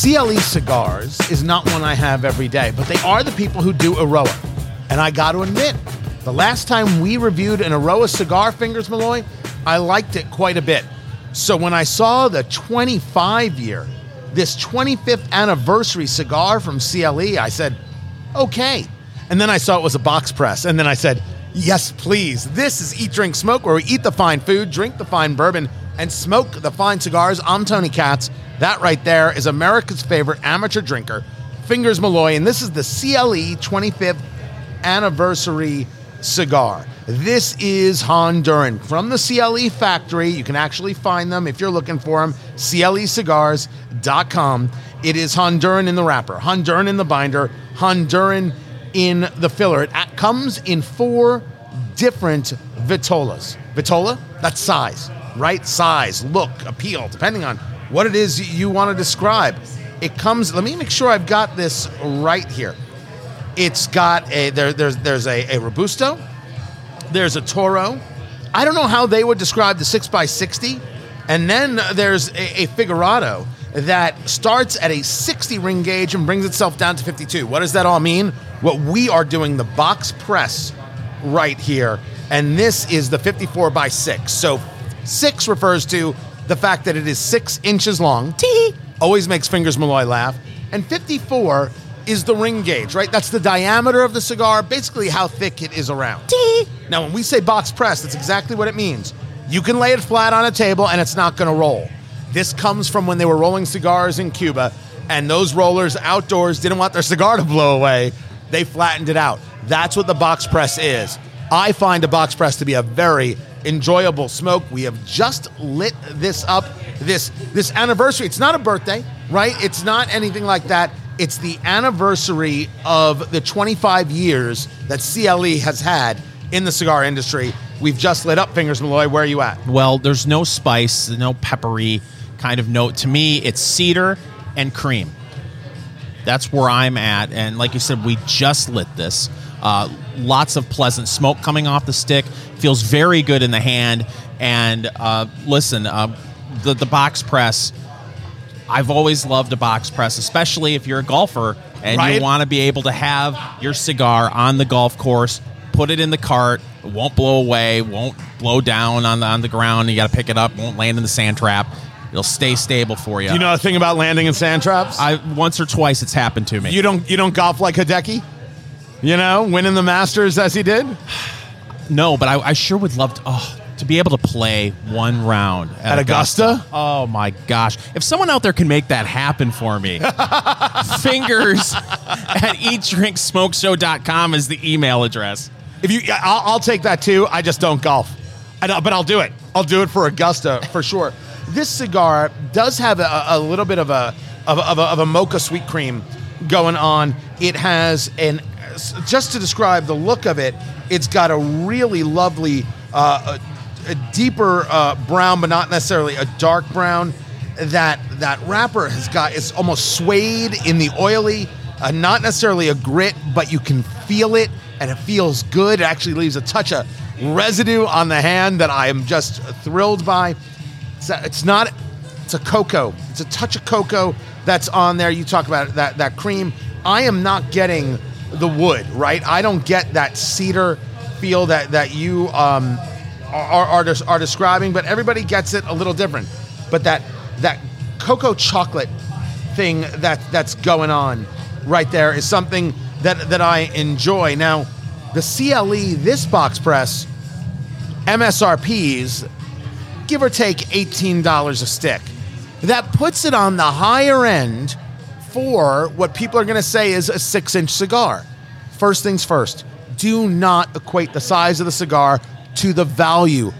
CLE cigars is not one I have every day, but they are the people who do Eiroa. And I got to admit, the last time we reviewed an Eiroa cigar, Fingers Malloy, I liked it quite a bit. So when I saw the 25 year, this 25th anniversary cigar from CLE, I said, okay. And then I saw it was a box press. And then I said, yes, please. This is Eat, Drink, Smoke, where we eat the fine food, drink the fine bourbon, and smoke the fine cigars. I'm Tony Katz. That right there is America's favorite amateur drinker, Fingers Malloy. And this is the CLE 25th anniversary cigar. This is Honduran from the CLE factory. You can actually find them if you're looking for them. CLEcigars.com. It is Honduran in the wrapper, Honduran in the binder, Honduran in the filler. It comes in four different vitolas. Vitola, that's size, right? Size, look, appeal, depending on what it is you want to describe. It comes, let me make sure I've got this right here. It's got a, there, there's, there's a, a Robusto, there's a Toro. I don't know how they would describe the 6x60. And then there's a, a Figurado that starts at a 60 ring gauge and brings itself down to 52. What does that all mean? What we are doing the box press right here, and this is the 54 by 6. So 6 refers to the fact that it is 6 inches long. Tee! Always makes Fingers Malloy laugh. And 54 is the ring gauge, right? That's the diameter of the cigar, basically how thick it is around. Tee! Now, when we say box press, that's exactly what it means. You can lay it flat on a table and it's not going to roll. This comes from when they were rolling cigars in Cuba, and those rollers outdoors didn't want their cigar to blow away. They flattened it out. That's what the box press is. I find a box press to be a very enjoyable smoke. We have just lit this up. This this anniversary. It's not a birthday, right? It's not anything like that. It's the anniversary of the 25 years that CLE has had in the cigar industry. We've just lit up Fingers Malloy. Where are you at? Well, there's no spice, no peppery kind of note. To me, it's cedar and cream. That's where I'm at. And like you said, we just lit this. Uh, lots of pleasant smoke coming off the stick. Feels very good in the hand. And uh, listen, uh, the the box press. I've always loved a box press, especially if you're a golfer and Right. you want to be able to have your cigar on the golf course. Put it in the cart. It won't blow away. Won't blow down on the on the ground. You got to pick it up. Won't land in the sand trap. It'll stay stable for you. You know a thing about landing in sand traps? I once or twice it's happened to me. You don't you don't golf like Hideki? You know, winning the Masters as he did no, but I, I sure would love to. Oh, to be able to play one round at, at Augusta. Oh my gosh! If someone out there can make that happen for me, fingers at eatdrinksmokeshow.com is the email address. If you, I'll, I'll take that too. I just don't golf, don't, but I'll do it. I'll do it for Augusta for sure. This cigar does have a, a little bit of a of of a of a mocha sweet cream going on. It has an just to describe the look of it. It's got a really lovely, uh, a, a deeper uh, brown, but not necessarily a dark brown. That that wrapper has got it's almost suede in the oily, uh, not necessarily a grit, but you can feel it and it feels good. It actually leaves a touch of residue on the hand that I am just thrilled by. It's, it's not. It's a cocoa. It's a touch of cocoa that's on there. You talk about that that cream. I am not getting the wood, right? I don't get that cedar feel that that you um, are, are, are describing, but everybody gets it a little different. But that that cocoa chocolate thing that that's going on right there is something that that I enjoy. Now, the CLE this box press MSRPs give or take $18 a stick. That puts it on the higher end for what people are going to say is a six inch cigar. First things first, do not equate the size of the cigar to the value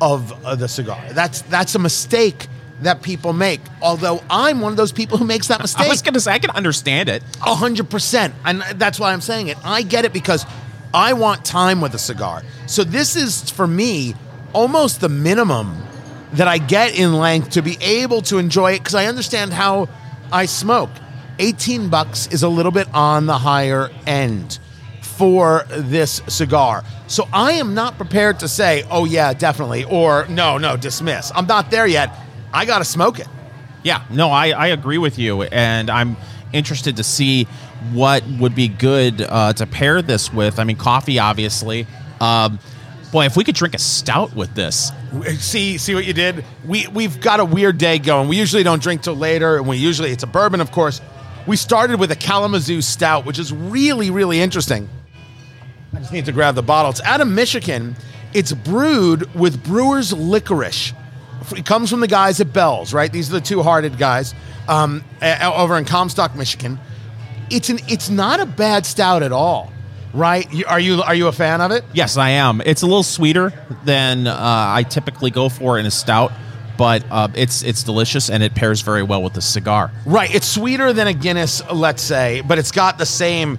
of uh, the cigar. That's, that's a mistake that people make. Although I'm one of those people who makes that mistake. I was gonna say I can understand it. A hundred percent, and that's why I'm saying it. I get it because I want time with a cigar. So this is for me almost the minimum that I get in length to be able to enjoy it because I understand how I smoke. 18 bucks is a little bit on the higher end for this cigar. So I am not prepared to say, "Oh yeah, definitely," or "No, no, dismiss." I'm not there yet. I got to smoke it. Yeah, no, I, I agree with you, and I'm interested to see what would be good uh, to pair this with. I mean, coffee, obviously. Um, boy, if we could drink a stout with this, See, see what you did. We we've got a weird day going. We usually don't drink till later, and we usually it's a bourbon, of course. We started with a Kalamazoo Stout, which is really really interesting. I just need to grab the bottle. It's out of Michigan. It's brewed with brewer's licorice. It comes from the guys at Bell's, right? These are the two-hearted guys um, over in Comstock, Michigan. It's an it's not a bad stout at all, right? You, are you are you a fan of it? yes, I am. It's a little sweeter than uh, I typically go for in a stout, but uh, it's it's delicious and it pairs very well with the cigar. Right. It's sweeter than a Guinness, let's say, but it's got the same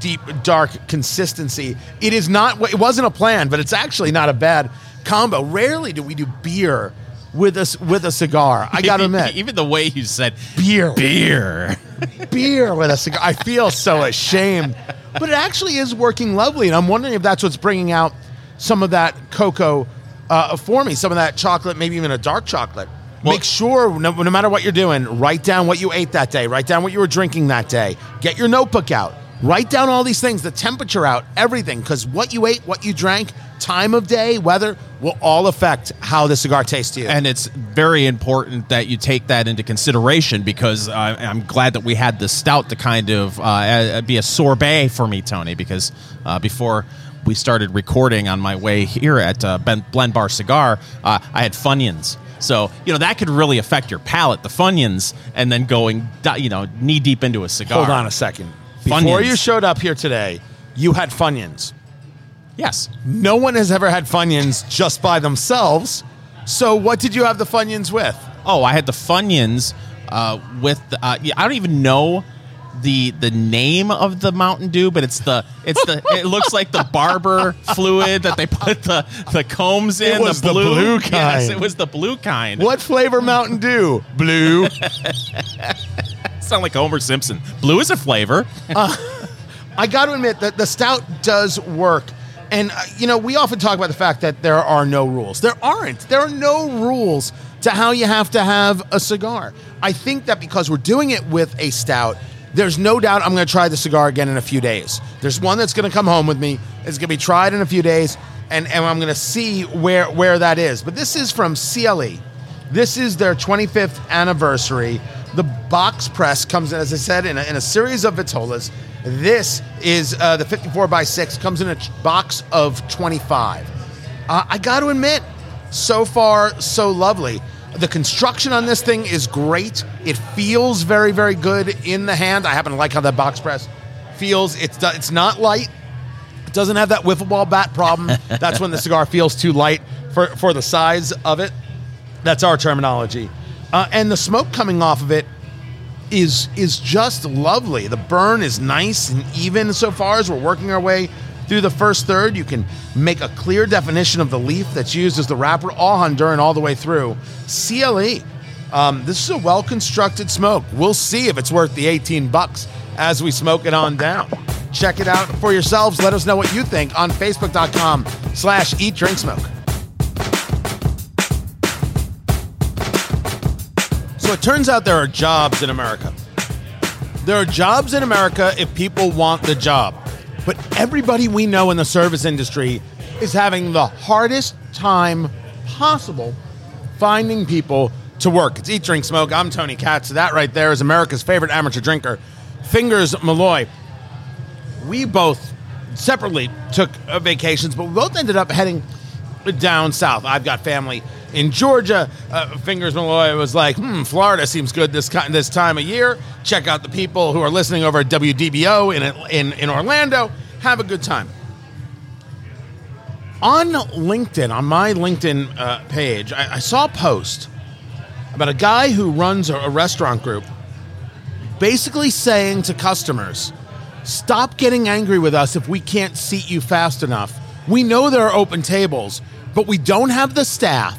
deep, dark consistency. It is not, it wasn't a plan, but it's actually not a bad combo. Rarely do we do beer with a, with a cigar. I got to admit, even the way you said beer, beer. beer with a cigar. I feel so ashamed, but it actually is working lovely. And I'm wondering if that's what's bringing out some of that cocoa uh, for me, some of that chocolate, maybe even a dark chocolate. Well- Make sure, no, no matter what you're doing, write down what you ate that day, write down what you were drinking that day, get your notebook out, write down all these things, the temperature out, everything, because what you ate, what you drank, time of day, weather will all affect how the cigar tastes to you. And it's very important that you take that into consideration because I I'm glad that we had the stout to kind of uh, uh, be a sorbet for me, Tony. Because uh, before we started recording on my way here at uh, ben- Blend Bar Cigar, uh, I had Funyuns. So you know that could really affect your palate, the Funyuns, and then going you know knee deep into a cigar. Hold on a second. Before Funyuns. you showed up here today, you had Funyuns. Yes. No one has ever had Funyuns just by themselves. So what did you have the Funyuns with? Oh, I had the Funyuns uh, with. Uh, yeah, I don't even know the the name of the Mountain Dew, but it's the it's the it looks like the barber fluid that they put the the combs in. It was the blue. blue Yes, kind. it was the blue kind. What flavor Mountain Dew? Blue. Sound like Homer Simpson. Blue is a flavor. I got to admit that the stout does work. And, uh, you know, we often talk about the fact that there are no rules. There aren't. There are no rules to how you have to have a cigar. I think that because we're doing it with a stout, there's no doubt I'm going to try the cigar again in a few days. There's one that's going to come home with me. It's going to be tried in a few days, and, and I'm going to see where, where that is. But this is from CLE. This is their 25th anniversary. The box press comes in, as I said, in a, in a series of vitolas. This is uh, the 54 by 6, comes in a box of 25. Uh, I got to admit, so far, so lovely. The construction on this thing is great. It feels very, very good in the hand. I happen to like how that box press feels. It's, it's not light, it doesn't have that wiffle ball bat problem. That's when the cigar feels too light for, for the size of it. That's our terminology. Uh, and the smoke coming off of it is is just lovely. The burn is nice and even so far as we're working our way through the first third. You can make a clear definition of the leaf that's used as the wrapper, all Honduran, all the way through. CLE. Um, this is a well constructed smoke. We'll see if it's worth the 18 bucks as we smoke it on down. Check it out for yourselves. Let us know what you think on Facebook.com slash Eat Drink Smoke. So it turns out there are jobs in America. There are jobs in America if people want the job. But everybody we know in the service industry is having the hardest time possible finding people to work. It's Eat, Drink, Smoke. I'm Tony Katz. That right there is America's favorite amateur drinker, Fingers Malloy. We both separately took vacations, but we both ended up heading down south. I've got family in Georgia. Uh, Fingers Malloy was like, hmm, Florida seems good this this time of year. Check out the people who are listening over at WDBO in, in, in Orlando. Have a good time. On LinkedIn, on my LinkedIn uh, page, I, I saw a post about a guy who runs a, a restaurant group basically saying to customers, stop getting angry with us if we can't seat you fast enough. We know there are open tables, but we don't have the staff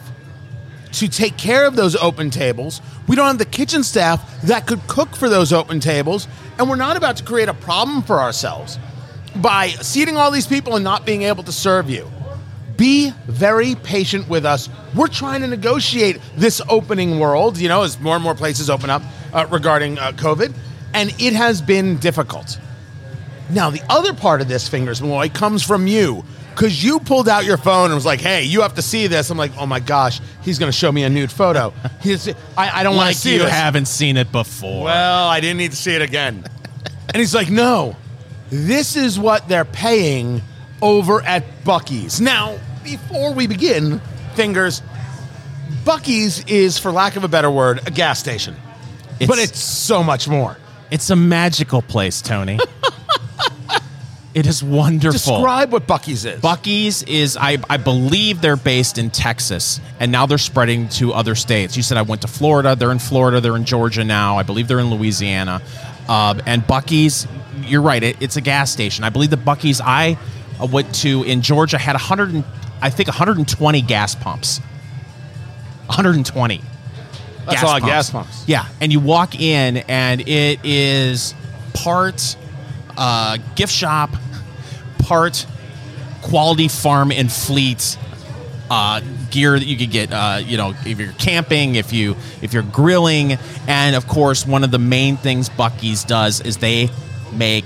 to take care of those open tables. We don't have the kitchen staff that could cook for those open tables, and we're not about to create a problem for ourselves by seating all these people and not being able to serve you. be very patient with us. We're trying to negotiate this opening world, you know, as more and more places open up uh, regarding uh, COVID, and it has been difficult. Now, the other part of this, Fingers Malloy, comes from you because you pulled out your phone and was like, hey, you have to see this. I'm like, oh my gosh, he's going to show me a nude photo. He's, I, I don't want Like to see you this. haven't seen it before. Well, I didn't need to see it again. and he's like, no, this is what they're paying over at Buc-ee's. Now, before we begin, Fingers, Buc-ee's is, for lack of a better word, a gas station. but it's so much more. It's a magical place, Tony. it is wonderful. Describe what Buc-ee's is. Buc-ee's is, I, I believe they're based in Texas, and now they're spreading to other states. You said I went to Florida. They're in Florida. They're in Georgia now. I believe they're in Louisiana. Uh, and Buc-ee's, you're right. It, it's a gas station. I believe the Buc-ee's I uh, went to in Georgia had 100, and, I think 120 gas pumps. 120. That's a lot of gas pumps. Yeah, and you walk in, and it is part uh, gift shop, part quality farm and fleet uh, gear that you could get. Uh, you know, if you're camping, if you if you're grilling, and of course, one of the main things Buc-ee's does is they make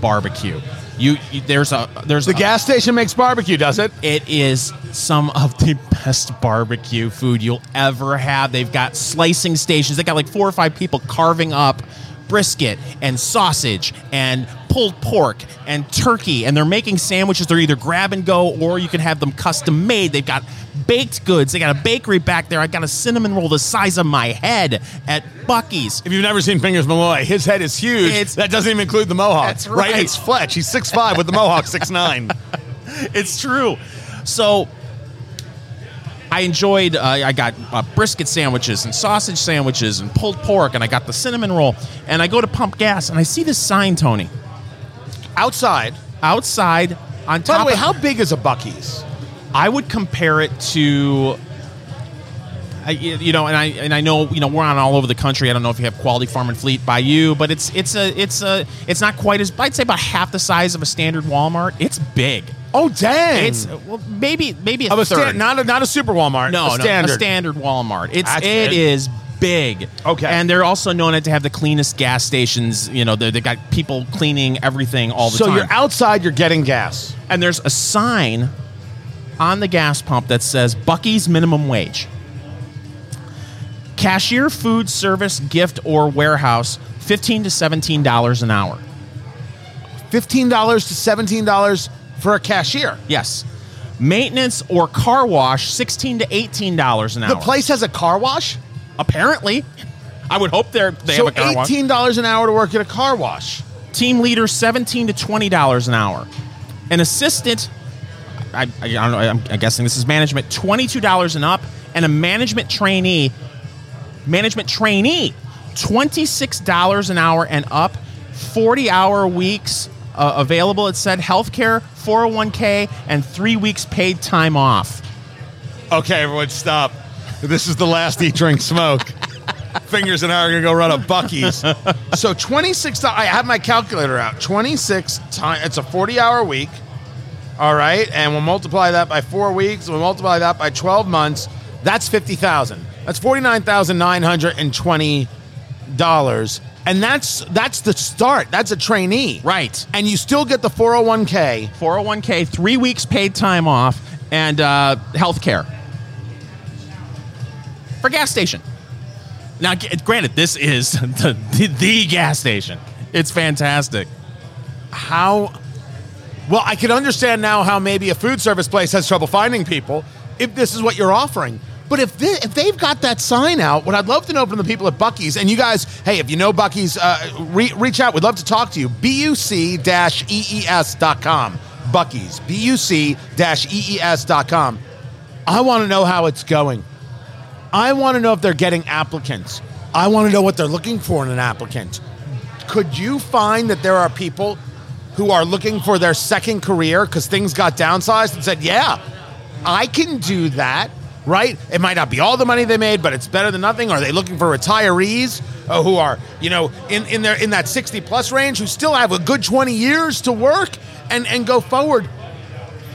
barbecue. You, you there's a there's the a, gas station makes barbecue, does it? it is some of the best barbecue food you'll ever have. They've got slicing stations. They got like four or five people carving up brisket and sausage and pulled pork and turkey and they're making sandwiches they're either grab and go or you can have them custom made they've got baked goods they got a bakery back there i got a cinnamon roll the size of my head at buc-ee's If you've never seen Fingers Malloy, his head is huge. It's- that doesn't even include the mohawk. That's right. It's Fletch. He's 6'5 with the mohawk 6'9. it's true. So I enjoyed. Uh, I got uh, brisket sandwiches and sausage sandwiches and pulled pork, and I got the cinnamon roll. And I go to pump gas, and I see this sign, Tony, Outside. outside on top By the way, of- how big is a Buc-ee's? I would compare it to. I, you know, and I and I know you know we're on all over the country. I don't know if you have Quality Farm and Fleet by you, but it's it's a it's a it's not quite as I'd say about half the size of a standard Walmart. It's big. Oh, dang. It's well, maybe maybe a of a third. sta- not a not a super Walmart. No, a no, standard. a standard Walmart. It's That's it big. is big. Okay. and they're also known to have the cleanest gas stations. You know, they they got people cleaning everything all the so time. So you're outside, you're getting gas. and there's a sign on the gas pump that says Buc-ee's minimum wage. Cashier, food service, gift, or warehouse, 15 to seventeen dollars an hour. Fifteen dollars to seventeen dollars for a cashier. Yes. Maintenance or car wash, sixteen to eighteen dollars an hour. The place has a car wash. Apparently, I would hope they're they so have a car wash. eighteen dollars an hour to work at a car wash. Team leader, seventeen to twenty dollars an hour. An assistant, I, I, I don't know. I'm, I'm guessing this is management, twenty-two dollars and up, and a management trainee, management trainee, twenty-six dollars an hour and up, forty-hour weeks uh, available. It said healthcare, four hundred one k, and three weeks paid time off. Okay, everyone, stop. This is the last eat, drink, smoke. Fingers and I are gonna go run a Buc-ee's. so twenty six. I have my calculator out. Twenty six times. It's a forty hour week. All right, and we'll multiply that by four weeks. We'll multiply that by twelve months. That's fifty thousand. That's forty nine thousand nine hundred and twenty dollars. And that's that's the start. That's a trainee, Right. And you still get the four hundred one k. 401k, three weeks paid time off, and uh, health care for gas station. Now, granted, this is the, the, the gas station. It's fantastic. how well i can understand now how maybe a food service place has trouble finding people if this is what you're offering. But if, they, if they've got that sign out what i'd love to know from the people at buc-ee's and you guys hey if you know buc-ee's uh, re- reach out. We'd love to talk to you. Buc-ees.com buc-ee's buc-ees.com i want to know how it's going i want to know if they're getting applicants i want to know what they're looking for in an applicant could you find that there are people who are looking for their second career because things got downsized and said, yeah, I can do that, right? It might not be all the money they made, but it's better than nothing. Are they looking for retirees uh, who are, you know, in, in their in that 60 plus range who still have a good 20 years to work and, and go forward?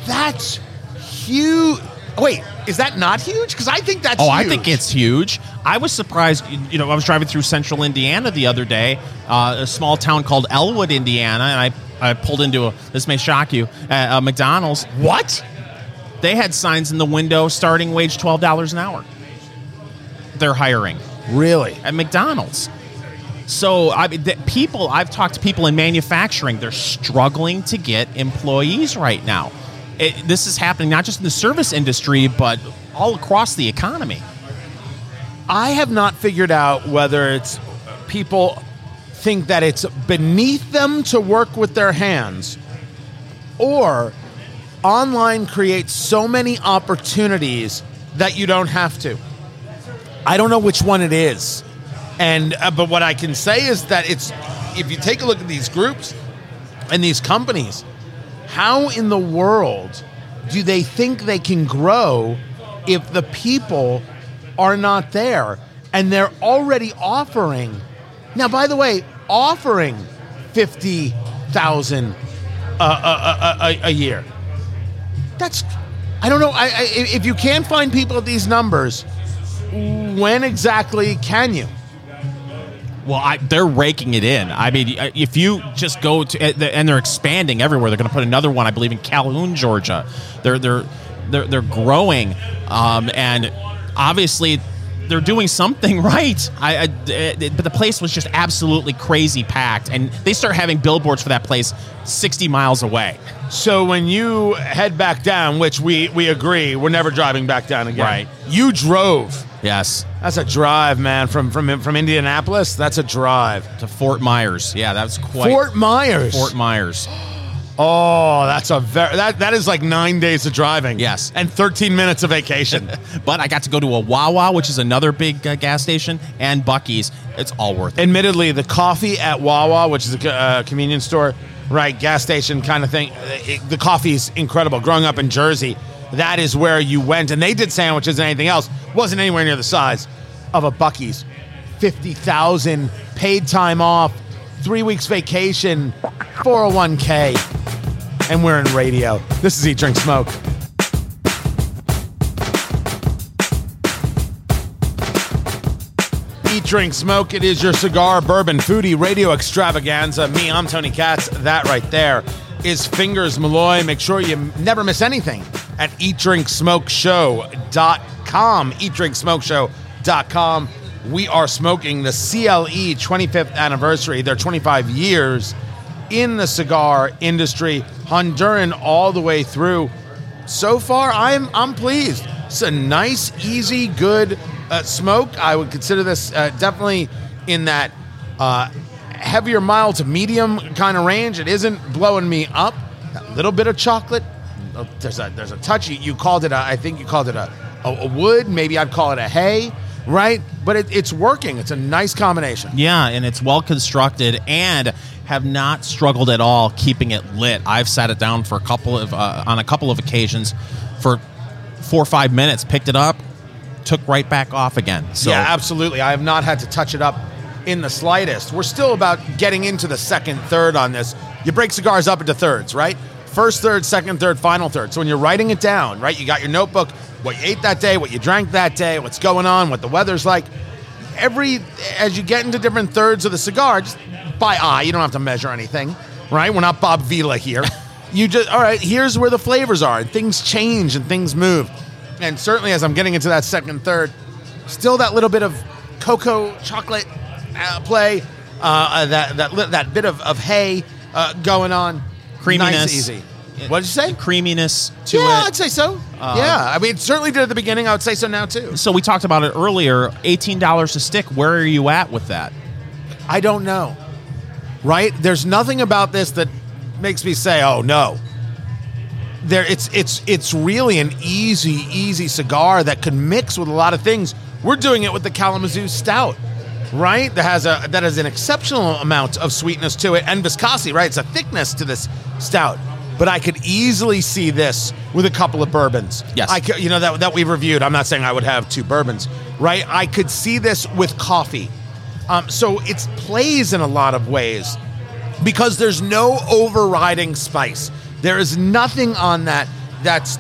That's huge. Wait, is that not huge? Because I think that's. Oh, I think it's huge. I was surprised. You know, I was driving through central Indiana the other day, uh, a small town called Elwood, Indiana, and I, I pulled into a, this may shock you, uh, a McDonald's. what. They had signs in the window starting wage $12 an hour. They're hiring Really? at McDonald's. So I mean, the people I've talked to people in manufacturing, they're struggling to get employees right now. It, this is happening not just in the service industry, but all across the economy. I have not figured out whether it's people think that it's beneath them to work with their hands or online creates so many opportunities that you don't have to. I don't know which one it is. And uh, but what I can say is that it's if you take a look at these groups and these companies, how in the world do they think they can grow if the people are not there and they're already offering? Now by the way offering 50,000 a, uh, a, uh, a, uh, a, a year. That's I don't know I, I, if you can't find people at these numbers when exactly can you Well, I, they're raking it in. I mean, if you just go to and they're expanding everywhere. They're going to put another one, I believe, in Calhoun, Georgia. They're they're they're, they're growing, um, and obviously they're doing something right. I, I, it- but the place was just absolutely crazy packed, and they start having billboards for that place sixty miles away. So when you head back down, which we we agree, we're never driving back down again. Right. You drove. Yes, That's a drive, man. From from from Indianapolis, that's a drive. to Fort Myers. Yeah, that was quite Fort Myers. Fort Myers. oh, that's a very that that is like nine days of driving. Yes. and thirteen minutes of vacation. But I got to go to a Wawa, which is another big uh, gas station, and Buc-ee's. It's all worth it. Admittedly, the coffee at Wawa, which is a uh, convenience store, right, gas station kind of thing, it, the coffee is incredible. Growing up in Jersey, that is where you went, and they did sandwiches and anything else wasn't anywhere near the size of a Buc-ee's. Fifty thousand paid time off, three weeks vacation, four hundred one k, and we're in radio. This is Eat Drink Smoke. Eat, drink, smoke. It is your cigar, bourbon, foodie, radio extravaganza. Me, I'm Tony Katz. That right there is Fingers Malloy. Make sure you never miss anything at eatdrinksmokeshow.com. Eatdrinksmokeshow.com. We are smoking the CLE 25th anniversary, their 25 years in the cigar industry, Honduran all the way through so far I'm I'm pleased. It's a nice, easy, good uh, smoke. I would consider this uh, definitely in that uh, heavier, mild to medium kind of range. It isn't blowing me up. A little bit of chocolate. There's a there's a touch. You, you called it. A, I think you called it a, a, a wood. Maybe I'd call it a hay. Right, but it, it's working. It's a nice combination. Yeah, and it's well constructed and have not struggled at all keeping it lit. I've sat it down for a couple of uh, on a couple of occasions for four or five minutes, picked it up, took right back off again. So yeah, absolutely. I have not had to touch it up in the slightest. We're still about getting into the second third on this. You break cigars up into thirds, right? First third, second third, final third. So when you're writing it down, right, you got your notebook, what you ate that day, what you drank that day, what's going on, what the weather's like. Every as you get into different thirds of the cigar, just by eye, you don't have to measure anything, right? We're not Bob Vila here. You just all right. Here's where the flavors are, and things change and things move. And certainly, as I'm getting into that second third, still that little bit of cocoa chocolate uh, play, uh, uh, that that that bit of, of hay uh, going on, creaminess, nice, easy. What did you say? Creaminess to yeah, it. I'd say so. Um, yeah, I mean, it certainly did at the beginning. I would say so now too. So we talked about it earlier. Eighteen dollars a stick. Where are you at with that? I don't know. Right? There's nothing about this that makes me say, "Oh no." There, it's it's it's really an easy, easy cigar that can mix with a lot of things. We're doing it with the Kalamazoo Stout, right? That has a that has an exceptional amount of sweetness to it and viscosity, right? It's a thickness to this stout. But I could easily see this with a couple of bourbons. Yes. I could, you know that that we've reviewed. I'm not saying I would have two bourbons, right? I could see this with coffee. Um, so it plays in a lot of ways because there's no overriding spice. There is nothing on that that's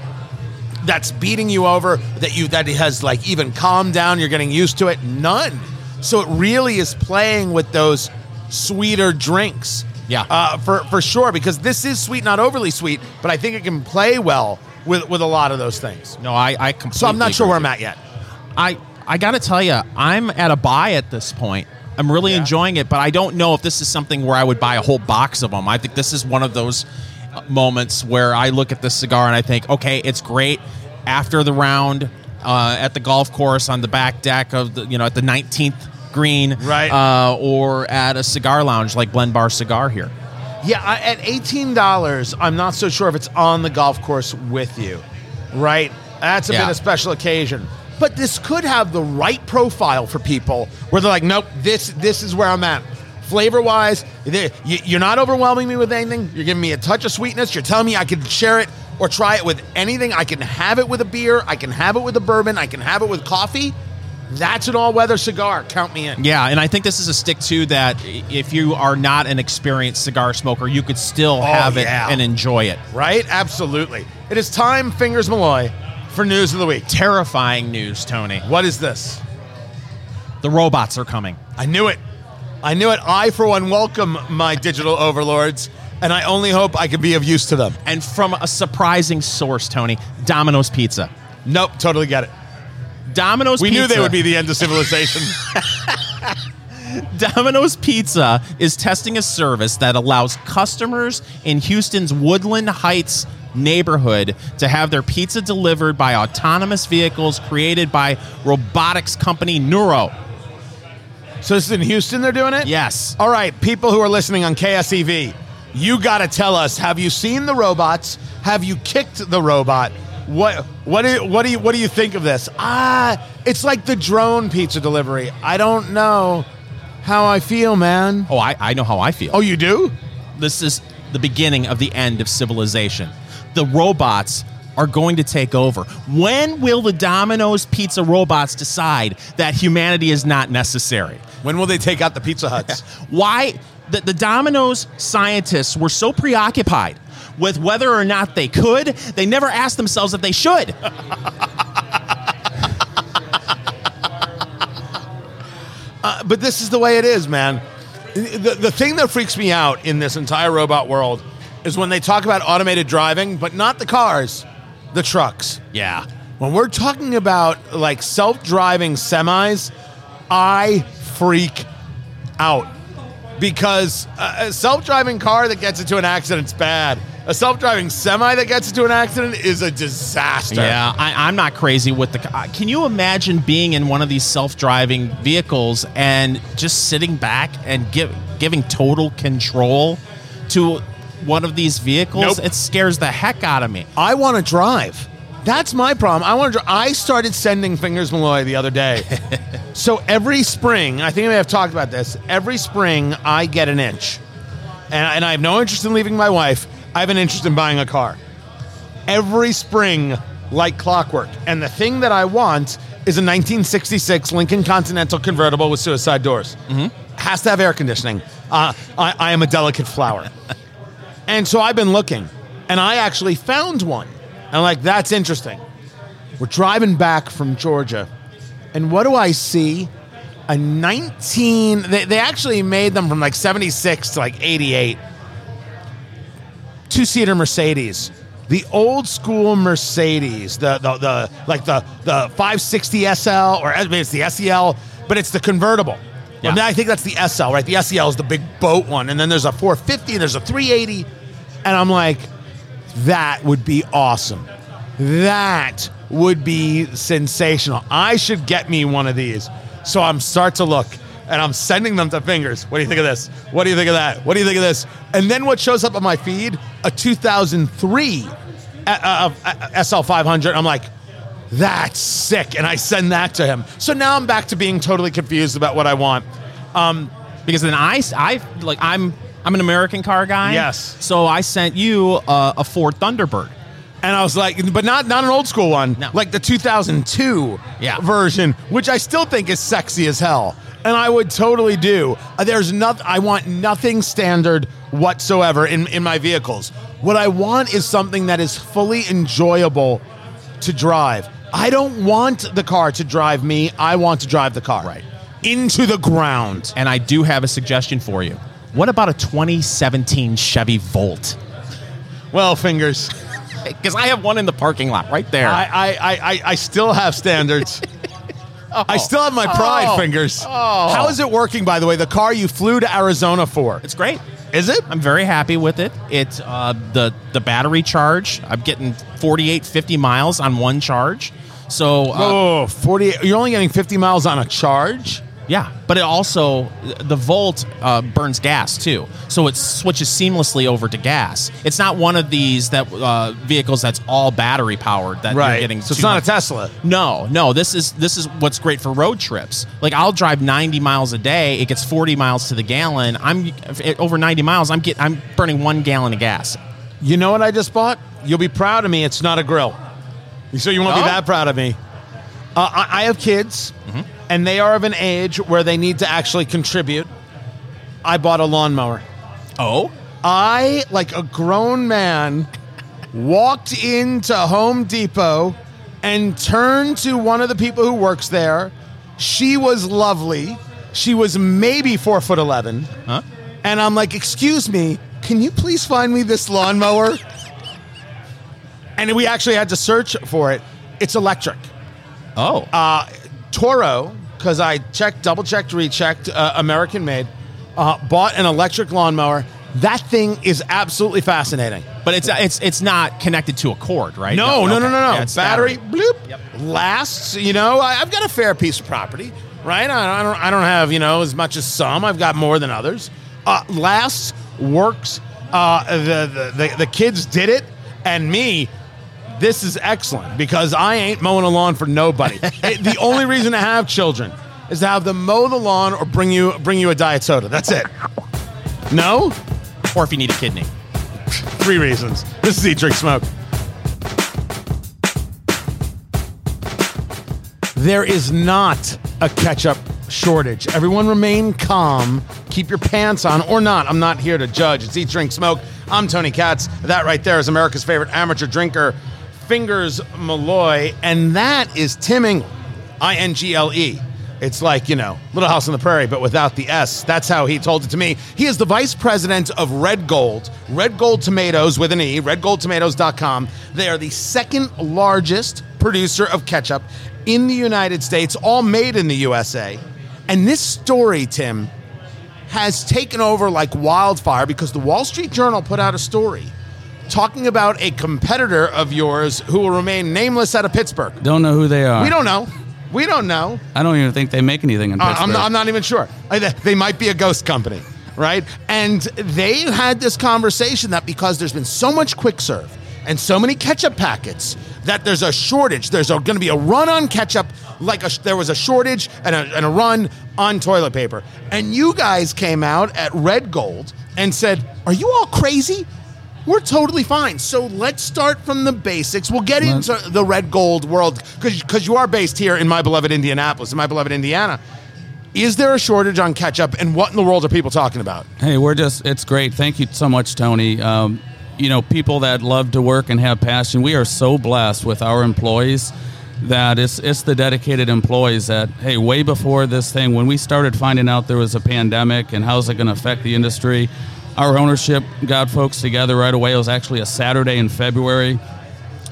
that's beating you over that you that has like even calmed down. You're getting used to it. None. So it really is playing with those sweeter drinks. Yeah. uh, for for sure because this is sweet, not overly sweet, but I think it can play well with with a lot of those things. No, I, I completely. So I'm not sure where I'm at yet. I I got to tell you, I'm at a buy at this point. I'm really Yeah. enjoying it, but I don't know if this is something where I would buy a whole box of them. I think this is one of those uh, moments where I look at this cigar and I think, okay, it's great after the round uh, at the golf course on the back deck of the you know at the 19th green, Right. Uh, or at a cigar lounge like Blend Bar Cigar here. Yeah, I- at eighteen dollars, I'm not so sure if it's on the golf course with you, right? That's a Yeah. bit of special occasion, but this could have the right profile for people where they're like, nope, this this is where I'm at. Flavor wise, you're not overwhelming me with anything. You're giving me a touch of sweetness. You're telling me I can share it or try it with anything. I can have it with a beer. I can have it with a bourbon. I can have it with coffee. That's an all-weather cigar. Count me in. Yeah, and I think this is a stick too that if you are not an experienced cigar smoker, you could still oh, have yeah. it and enjoy it. Right? Absolutely. It is time, Fingers Malloy, for news of the week. Terrifying news, Tony. What is this? The robots are coming. I knew it. I knew it. I, for one, welcome my digital overlords, and I only hope I can be of use to them. And from a surprising source, Tony, Domino's Pizza. Nope, totally get it. Domino's We Pizza. knew they would be the end of civilization. Domino's Pizza is testing a service that allows customers in Houston's Woodland Heights neighborhood to have their pizza delivered by autonomous vehicles created by robotics company Nuro. so this is in Houston. They're doing it. Yes. All right, people who are listening on KSEV, you got to tell us: Have you seen the robots? Have you kicked the robot? What what do you, what do you what do you think of this? Ah, it's like the drone pizza delivery. I don't know how I feel, man. Oh, I, I know how I feel. Oh, you do? this is the beginning of the end of civilization. The robots are going to take over. When will the Domino's pizza robots decide that humanity is not necessary? When will they take out the Pizza Huts? Why the, the Domino's scientists were so preoccupied with whether or not they could, they never asked themselves if they should. Uh, but this is the way it is, man. The, the thing that freaks me out in this entire robot world is when they talk about automated driving, but not the cars, the trucks. Yeah. When we're talking about like self driving semis, I freak out because a self driving car that gets into an accident's bad. A self driving semi that gets into an accident is a disaster. Yeah, I, I'm not crazy with the. uh, Can you imagine being in one of these self-driving vehicles and just sitting back and give, giving total control to one of these vehicles? Nope. It scares the heck out of me. I want to drive. That's my problem. I want to. I started sending fingers Malloy the other day. so every spring, I think I may have talked about this. Every spring, I get an inch, and, and I have no interest in leaving my wife. I have an interest in buying a car. Every spring, like clockwork. And the thing that I want is a 1966 Lincoln Continental convertible with suicide doors. Has to have air conditioning. Uh, I, I am a delicate flower. And so I've been looking, and I actually found one. And I'm like, that's interesting. We're driving back from Georgia, and what do I see? A 19, they, they actually made them from like 76 to like 88. Two seater Mercedes. The old school Mercedes, the, the, the like the, the 560 SL, or maybe it's the SEL, but it's the convertible. Yeah. And I think that's the SL, right? The SEL is the big boat one. And then there's a 450, and there's a 380. And I'm like, that would be awesome. That would be sensational. I should get me one of these. So I'm start to look and I'm sending them to fingers. What do you think of this? What do you think of that? What do you think of this? And then what shows up on my feed? A 2003 uh, uh, uh, SL500. I'm like, that's sick. And I send that to him. So now I'm back to being totally confused about what I want. Um, because then I, I like I'm I'm an American car guy. Yes. So I sent you a, a Ford Thunderbird. And I was like, but not not an old school one, No. like the 2002 Yeah. version, which I still think is sexy as hell, and I would totally do. There's nothing. I want nothing standard whatsoever in in my vehicles. What I want is something that is fully enjoyable to drive. I don't want the car to drive me. I want to drive the car. Right. Into the ground. And I do have a suggestion for you. What about a 2017 Chevy Volt? Well, fingers. Because I have one in the parking lot right there. I, I, I, I still have standards. I still have my pride, Oh. fingers. Oh. How is it working, by the way? The car you flew to Arizona for. it's great. Is it? I'm very happy with it. It's uh, the the battery charge. I'm getting 48, 50 miles on one charge. So uh, Oh, 40. You're only getting 50 miles on a charge? Yeah, but it also the Volt uh, burns gas too, so it switches seamlessly over to gas. It's not one of these that uh, vehicles that's all battery powered that you're getting. So it's not much- a Tesla. No, no. This is this is what's great for road trips. Like I'll drive 90 miles a day. It gets 40 miles to the gallon. I'm over 90 miles. I'm get I'm burning one gallon of gas. You know what I just bought? You'll be proud of me. It's not a grill. So you won't be Oh. that proud of me. Uh, I, I have kids, and they are of an age where they need to actually contribute. I bought a lawnmower. Oh, I, like a grown man, walked into Home Depot and turned to one of the people who works there. She was lovely. She was maybe four foot eleven. huh? And I'm like, excuse me, can you please find me this lawnmower? and we actually had to search for it. It's electric. Oh, Uh, Toro, because I checked, double checked, rechecked, uh, American made, uh, bought an electric lawnmower. That thing is absolutely fascinating. but it's it's it's not connected to a cord, right? No, no, no, okay. no, no. Yeah, it's battery, bloop, Yep. lasts. You know, I, I've got a fair piece of property, right? I, I don't, I don't have you know as much as some. I've got more than others. Uh, lasts, works. Uh, the, the the the kids did it, and me. This is excellent because I ain't mowing a lawn for nobody. It- the only reason to have children is to have them mow the lawn or bring you bring you a diet soda. That's it. No, Or if you need a kidney. three reasons. This is Eat Drink Smoke. There is not a ketchup shortage. Everyone remain calm. Keep your pants on or not. I'm not here to judge. It's Eat, Drink, Smoke. I'm Tony Katz. That right there is America's favorite amateur drinker, Fingers Malloy. And that is Tim Ingle, I N G L E. It's like, you know, Little House on the Prairie, but without the S. That's how he told it to me. He is the vice president of Red Gold, Red Gold Tomatoes with an E, redgoldtomatoes.com. They are the second largest producer of ketchup in the United States, all made in the USA. And this story, Tim, has taken over like wildfire because the Wall Street Journal put out a story talking about a competitor of yours who will remain nameless out of Pittsburgh. Don't know who they are. We don't know. We don't know. I don't even think they make anything in Uh, Pittsburgh. I'm, not, I'm not even sure. Uh, They they might be a ghost company, right? And they had this conversation that because there's been so much quick serve and so many ketchup packets that there's a shortage. There's going to be a run on ketchup, like a, there was a shortage and a, and a run on toilet paper. And you guys came out at Red Gold and said, "Are you all crazy?" We're totally fine. So let's start from the basics. We'll get into the red gold world because you are based here in my beloved Indianapolis, in my beloved Indiana. Is there a shortage on ketchup, and what in the world are people talking about? Hey, we're just, it's great. Thank you so much, Tony. Um, you know, people that love to work and have passion, we are so blessed with our employees that it's, it's the dedicated employees that, hey, way before this thing, when we started finding out there was a pandemic and how's it going to affect the industry, our ownership got folks together right away. It was actually a Saturday in February.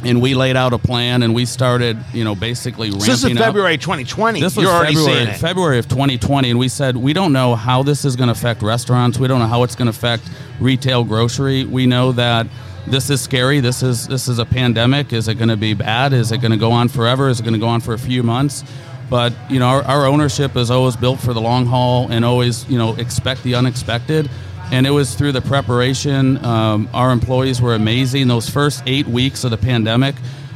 And we laid out a plan, and we started, you know, basically ramping So this is up. February 2020. This was You're already February. February of 2020, and we said we don't know how this is going to affect restaurants. We don't know how it's going to affect retail grocery. We know that this is scary. This is this is a pandemic. Is it going to be bad? Is it going to go on forever? Is it going to go on for a few months? But you know, our, our ownership is always built for the long haul and always you know expect the unexpected. And it was through the preparation. Um, our employees were amazing. Those first eight weeks of the pandemic,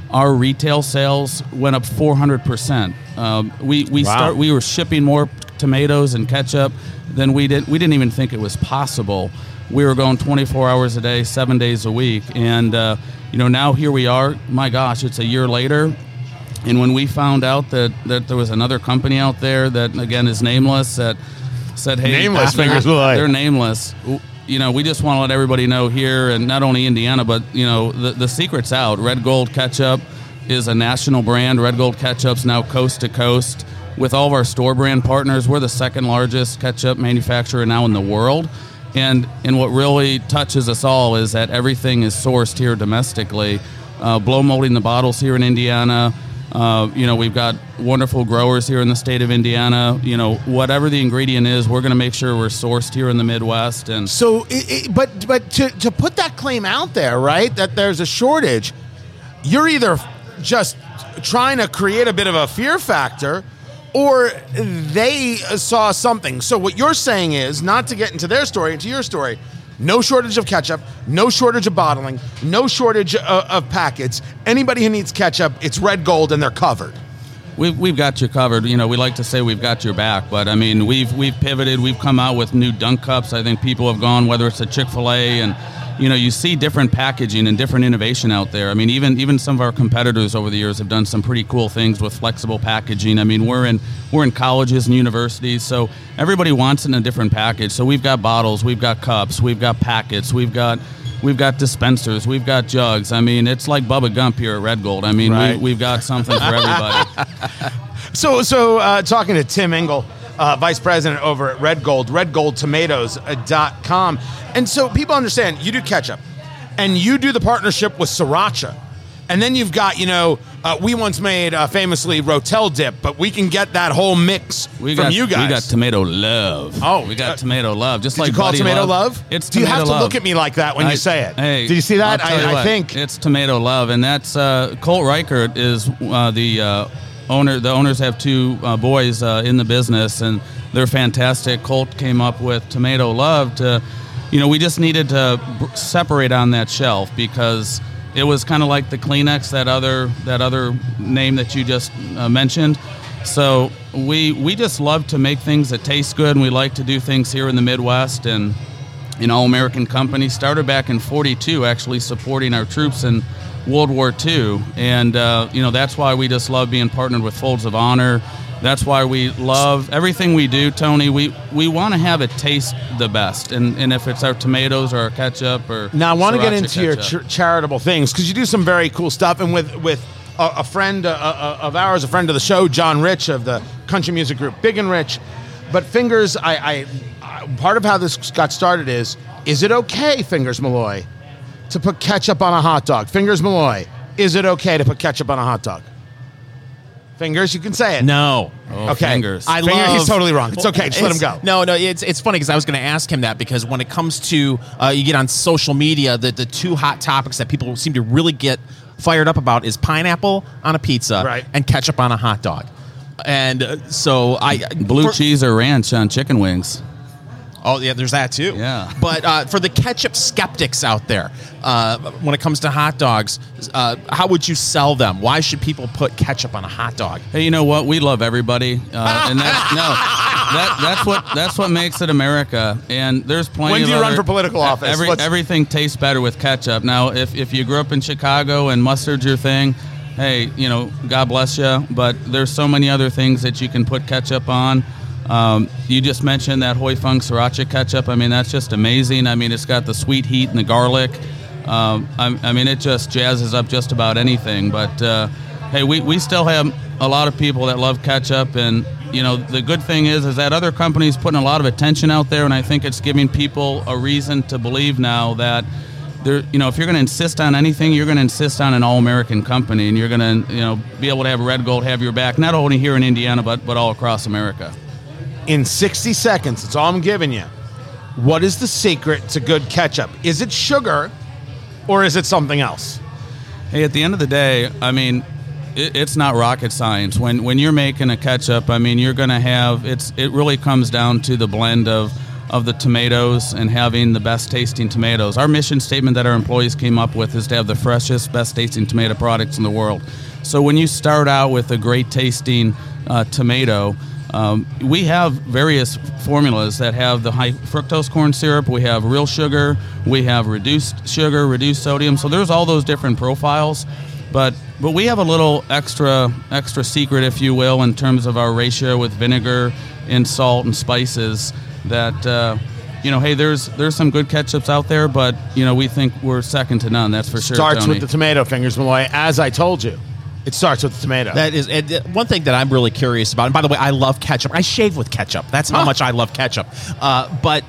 our retail sales went up 400%. Um, we we Wow. start we were shipping more tomatoes and ketchup than we did. We didn't even think it was possible. We were going 24 hours a day, seven days a week, and uh, you know now here we are. My gosh, it's a year later, and when we found out that, that there was another company out there that again is nameless that said, "Hey, Nameless, fingers below. they're nameless." You know, we just want to let everybody know here, and not only Indiana, but you know, the the secret's out. Red Gold Ketchup, is a national brand. Red Gold Ketchup's now coast to coast. With all of our store brand partners, we're the second largest ketchup manufacturer now in the world. And, and what really touches us all is that everything is sourced here domestically. Uh, blow molding the bottles here in Indiana. Uh, you know, we've got wonderful growers here in the state of Indiana. You know, whatever the ingredient is, we're going to make sure we're sourced here in the Midwest. And So, it, it, but but to, to put that claim out there, right, that there's a shortage, you're either just trying to create a bit of a fear factor, or they saw something. So what you're saying is not to get into their story, into your story. No shortage of ketchup, no shortage of bottling, no shortage of, of packets. Anybody who needs ketchup, it's red gold and they're covered. We've, we've got you covered. You know, we like to say we've got your back, but I mean, we've we've pivoted. We've come out with new dunk cups. I think people have gone whether it's a Chick Fil A and you know you see different packaging and different innovation out there. I mean, even even some of our competitors over the years have done some pretty cool things with flexible packaging. I mean, we're in we're in colleges and universities, so everybody wants it in a different package. So we've got bottles, we've got cups, we've got packets, we've got We've got dispensers. We've got jugs. I mean, it's like Bubba Gump here at Red Gold. I mean, Right. we, we've got something for everybody. So, so uh, talking to Tim Engel, uh, vice president over at Red Gold, redgoldtomatoes.com. And so people understand you do ketchup and you do the partnership with Sriracha. And then you've got, you know, uh, we once made uh, famously Rotel dip, but we can get that whole mix We from got you guys. we got tomato love. Oh, we got uh, tomato love. Just Did like you call Buddy tomato love? It's Do you have tomato to love. look at me like that when I- you say it? Hey, Did you see that? You I, I think. it's tomato love, and that's uh, Colt Reichert is uh, the uh, owner. The owners have two uh, boys uh, in the business, and they're fantastic. Colt came up with tomato love to, you know, we just needed to b- separate on that shelf because it was kind of like the Kleenex, that other that other name that you just uh, mentioned. So we we just love to make things that taste good, and we like to do things here in the Midwest and an all American company. Started back in 42, actually supporting our troops in World War II. And, uh, you know, that's why we just love being partnered with Folds of Honor. That's why we love everything we do, Tony. We, we want to have it taste the best. And, and if it's our tomatoes or our ketchup or. Now I want to get into your ch- charitable things because you do some very cool stuff, and with with a, a friend uh, uh, of ours, a friend of the show, John Rich of the country music group Big and Rich. But Fingers, I, I, I part of how this got started is: is it okay, Fingers Malloy, to put ketchup on a hot dog? Fingers Malloy, is it okay to put ketchup on a hot dog? Fingers, you can say it. No. Oh, okay. fingers. I Finger- love. He's totally wrong. It's okay. Just let him go. No, no, it's it's funny because I was going to ask him that because when it comes to uh, you get on social media, the the two hot topics that people seem to really get fired up about is pineapple on a pizza Right. and ketchup on a hot dog. And uh, so I Blue for- cheese or ranch on chicken wings. Oh yeah, there's that too. Yeah. But uh, for the ketchup skeptics out there, uh, when it comes to hot dogs, uh, how would you sell them? Why should people put ketchup on a hot dog? Hey, you know what? We love everybody, uh, and that's no, that, that's what that's what makes it America. And there's plenty. When do you run for political office? Every, everything tastes better with ketchup. Now, if if you grew up in Chicago and mustard's your thing, hey, you know, God bless you. But there's so many other things that you can put ketchup on. Um, you just mentioned that Huy Fong Sriracha ketchup. I mean, that's just amazing. I mean, it's got the sweet heat and the garlic. Um, I, I mean, it just jazzes up just about anything. But uh, hey, we, we still have a lot of people that love ketchup, and you know, the good thing is is that other companies putting a lot of attention out there, and I think it's giving people a reason to believe now that. There, you know, if you're going to insist on anything, you're going to insist on an all-American company, and you're going to, you know, be able to have Red Gold have your back, not only here in Indiana, but but all across America. In 60 seconds, that's all I'm giving you. What is the secret to good ketchup? Is it sugar or is it something else? Hey, at the end of the day, I mean, it, it's not rocket science. When when you're making a ketchup, I mean, you're going to have it's. It really comes down to the blend of of the tomatoes and having the best tasting tomatoes. Our mission statement that our employees came up with is to have the freshest, best tasting tomato products in the world. So when you start out with a great tasting uh, tomato. Um, we have various formulas that have the high fructose corn syrup. We have real sugar. We have reduced sugar, reduced sodium. So there's all those different profiles, but but we have a little extra extra secret, if you will, in terms of our ratio with vinegar and salt and spices. That uh, you know, hey, there's there's some good ketchups out there, but you know we think we're second to none. That's for sure. Starts Tony. with the tomato fingers, Malloy. As I told you, It starts with the tomato. That is and uh, one thing that I'm really curious about. And by the way, I love ketchup. I shave with ketchup. That's how Huh. much I love ketchup. Uh, but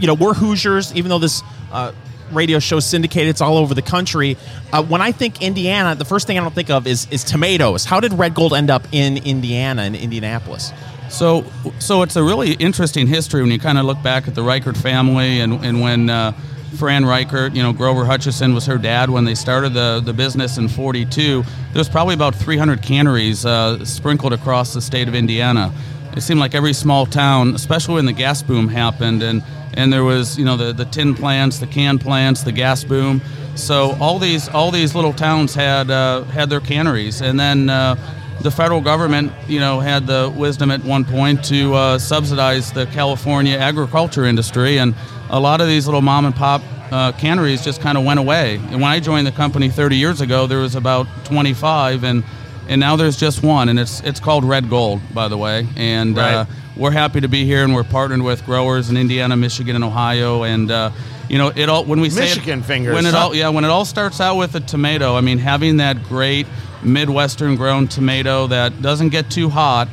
you know, we're Hoosiers. Even though this uh, radio show is syndicated, it's all over the country. Uh, when I think Indiana, the first thing I don't think of is is tomatoes. How did Red Gold end up in Indiana in Indianapolis? So, so it's a really interesting history when you kind of look back at the Reichert family and, and when uh, Fran Reichert, you know, Grover Hutchison was her dad when they started the, the business in 42. There's probably about 300 canneries uh, sprinkled across the state of Indiana. It seemed like every small town, especially when the gas boom happened, and, and there was, you know, the, the tin plants, the can plants, the gas boom. So all these all these little towns had uh, had their canneries, and then uh, the federal government, you know, had the wisdom at one point to uh, subsidize the California agriculture industry, and a lot of these little mom and pop uh, canneries just kind of went away. And when I joined the company 30 years ago, there was about 25, and and now there's just one, and it's it's called Red Gold, by the way, and. Right. Uh, we're happy to be here, and we're partnered with growers in Indiana, Michigan, and Ohio. And uh, you know, it all when we say it- Michigan fingers, when it huh? all yeah, when it all starts out with a tomato. I mean, having that great Midwestern grown tomato that doesn't get too hot,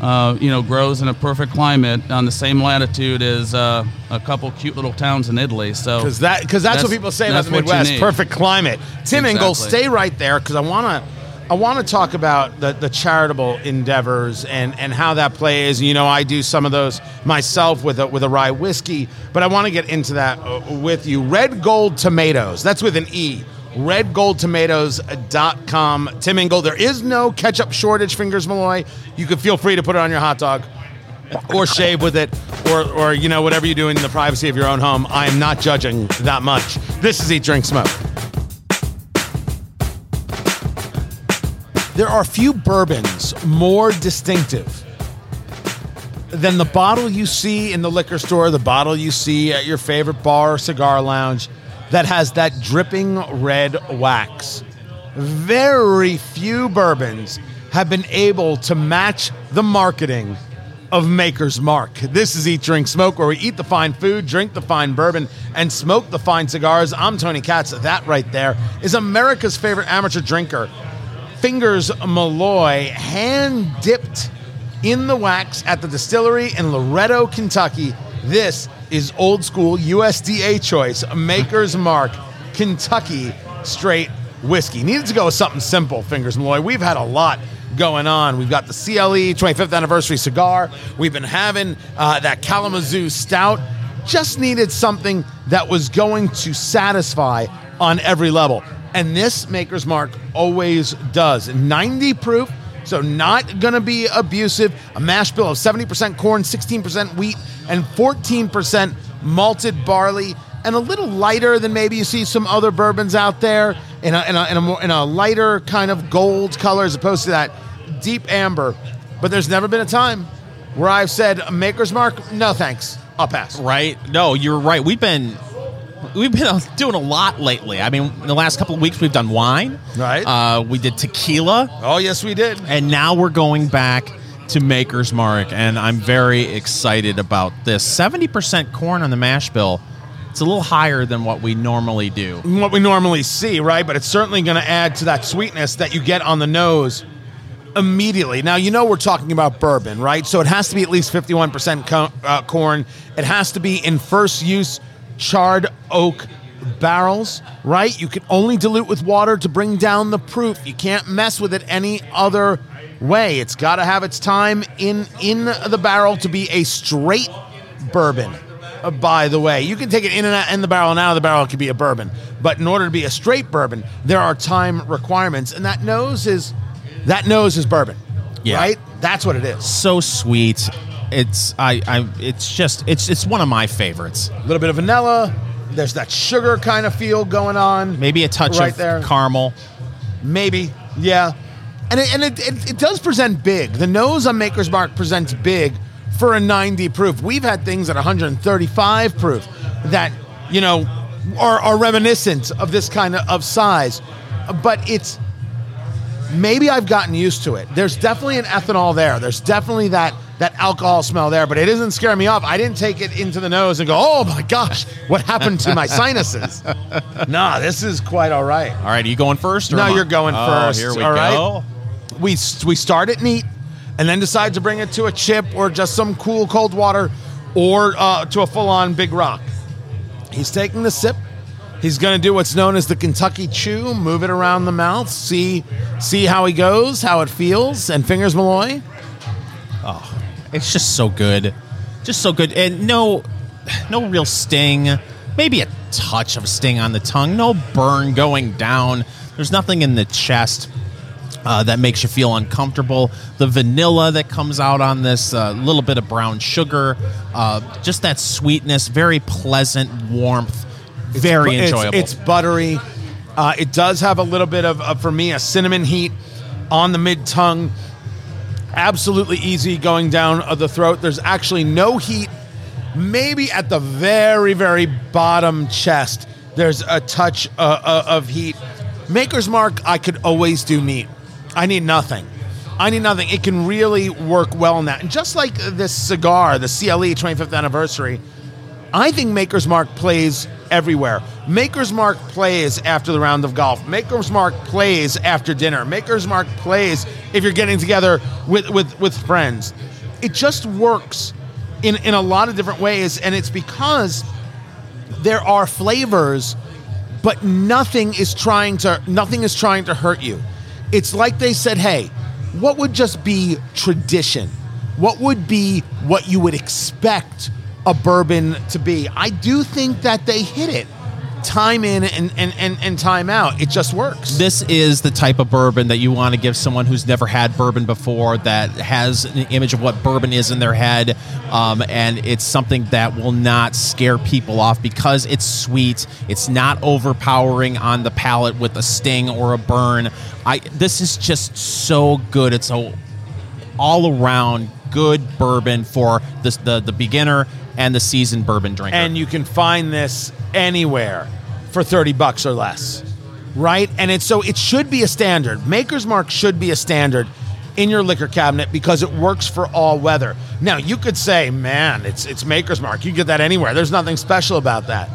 uh, you know, grows in a perfect climate on the same latitude as uh, a couple cute little towns in Italy. So Because that because that's, what people say about that's the Midwest. Perfect climate. Tim Engel, stay right there because I want to I want to talk about the, the charitable endeavors and, and how that plays. You know, I do some of those myself with a, with a rye whiskey, but I want to get into that uh, with you. Red Gold Tomatoes. That's with an E. RedGoldTomatoes.com. Tim Engel, there is no ketchup shortage, Fingers Malloy. You can feel free to put it on your hot dog or shave with it, or, or you know whatever you do in the privacy of your own home. I am not judging that much. This is Eat, Drink, Smoke. There are few bourbons more distinctive than the bottle you see in the liquor store, the bottle you see at your favorite bar or cigar lounge that has that dripping red wax. Very few bourbons have been able to match the marketing of Maker's Mark. This is Eat, Drink, Smoke, where we eat the fine food, drink the fine bourbon, and smoke the fine cigars. I'm Tony Katz. That right there is America's favorite amateur drinker, Fingers Malloy, hand dipped in the wax at the distillery in Loretto, Kentucky. This is old school USDA choice, Maker's Mark, Kentucky straight whiskey. Needed to go with something simple, Fingers Malloy. We've had a lot going on. We've got the CLE 25th anniversary cigar. We've been having uh, that Kalamazoo stout. Just needed something that was going to satisfy on every level. And this Maker's Mark always does. 90 proof, so not going to be abusive. A mash bill of 70% corn, 16% wheat, and 14% malted barley. And a little lighter than maybe you see some other bourbons out there in a, in a, in a, more, in a lighter kind of gold color as opposed to that deep amber. But there's never been a time where I've said, Maker's Mark, no thanks. I'll pass. Right? No, you're right. We've been we've been doing a lot lately. I mean, in the last couple of weeks we've done wine. Right. Uh, we did tequila, Oh, yes, we did. and now we're going back to Maker's Mark, and I'm very excited about this. Seventy percent corn on the mash bill. It's a little higher than what we normally do. what we normally see, right? But it's certainly going to add to that sweetness that you get on the nose immediately. Now, you know we're talking about bourbon, right? So it has to be at least 51% co- uh, corn. It has to be in first use charred oak barrels, right? You can only dilute with water to bring down the proof. You can't mess with it any other way. It's got to have its time in in the barrel to be a straight bourbon. Uh, by the way, you can take it in and out in the barrel and out of the barrel. It could be a bourbon, but in order to be a straight bourbon, there are time requirements, and that nose is that nose is bourbon, Yeah. right? That's what it is. So sweet. It's I, I it's just it's it's one of my favorites. A little bit of vanilla. There's that sugar kind of feel going on. Maybe a touch Right of there. caramel. Maybe, yeah. And it, and it, it, it does present big. The nose on Maker's Mark presents big for a 90 proof. We've had things at 135 proof that, you know, are, are reminiscent of this kind of, of size. But it's maybe I've gotten used to it. There's definitely an ethanol there. There's definitely that that alcohol smell there, but it isn't scaring me off. I didn't take it into the nose and go, "Oh my gosh, what happened to my sinuses?" nah, this is quite all right. All right, are you going first? Or No, you're going Oh, first, Here we all right? go. we we start it neat, and then decide to bring it to a chip or just some cool cold water, or uh, to a full on big rock. He's taking the sip. He's going to do what's known as the Kentucky Chew, move it around the mouth, see see how he goes, how it feels, and fingers Malloy. It's just so good, just so good, and no, no real sting. Maybe a touch of sting on the tongue. No burn going down. There's nothing in the chest. Uh, that makes you feel uncomfortable. The vanilla that comes out on this, a little bit of brown sugar, uh, just that sweetness, very pleasant warmth, very It's- enjoyable. It's, buttery. Uh, it does have a little bit of, of, for me, a cinnamon heat on the mid tongue. Absolutely easy going down the throat. There's actually no heat. Maybe at the very, very bottom chest, there's a touch uh, uh, of heat. Maker's Mark, I could always do neat. I need nothing. I need nothing. It can really work well in that. And just like this cigar, the CLE 25th anniversary, I think Maker's Mark plays everywhere. Maker's Mark plays after the round of golf. Maker's Mark plays after dinner. Maker's Mark plays if you're getting together with, with, with friends. It just works in, in a lot of different ways, and it's because there are flavors, but nothing is trying to nothing is trying to hurt you. It's like they said, hey, what would just be tradition? What would be what you would expect a bourbon to be? I do think that they hit it time in and, and, and, and time out. It just works. this is the type of bourbon that you want to give someone who's never had bourbon before that has an image of what bourbon is in their head um, and it's something that will not scare people off because it's sweet it's not overpowering on the palate with a sting or a burn i this is just so good it's a all around good bourbon for this, the the beginner and the seasoned bourbon drinker. And you can find this anywhere for 30 bucks or less. Right? And it's so it should be a standard. Maker's mark should be a standard in your liquor cabinet because it works for all weather. Now you could say man it's it's maker's mark. You get that anywhere. There's nothing special about that.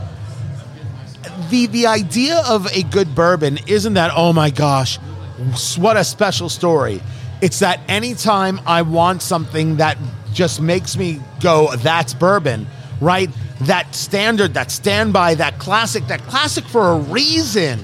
The the idea of a good bourbon isn't that oh my gosh what a special story. It's that anytime i want something that just makes me go that's bourbon right that standard that standby that classic that classic for a reason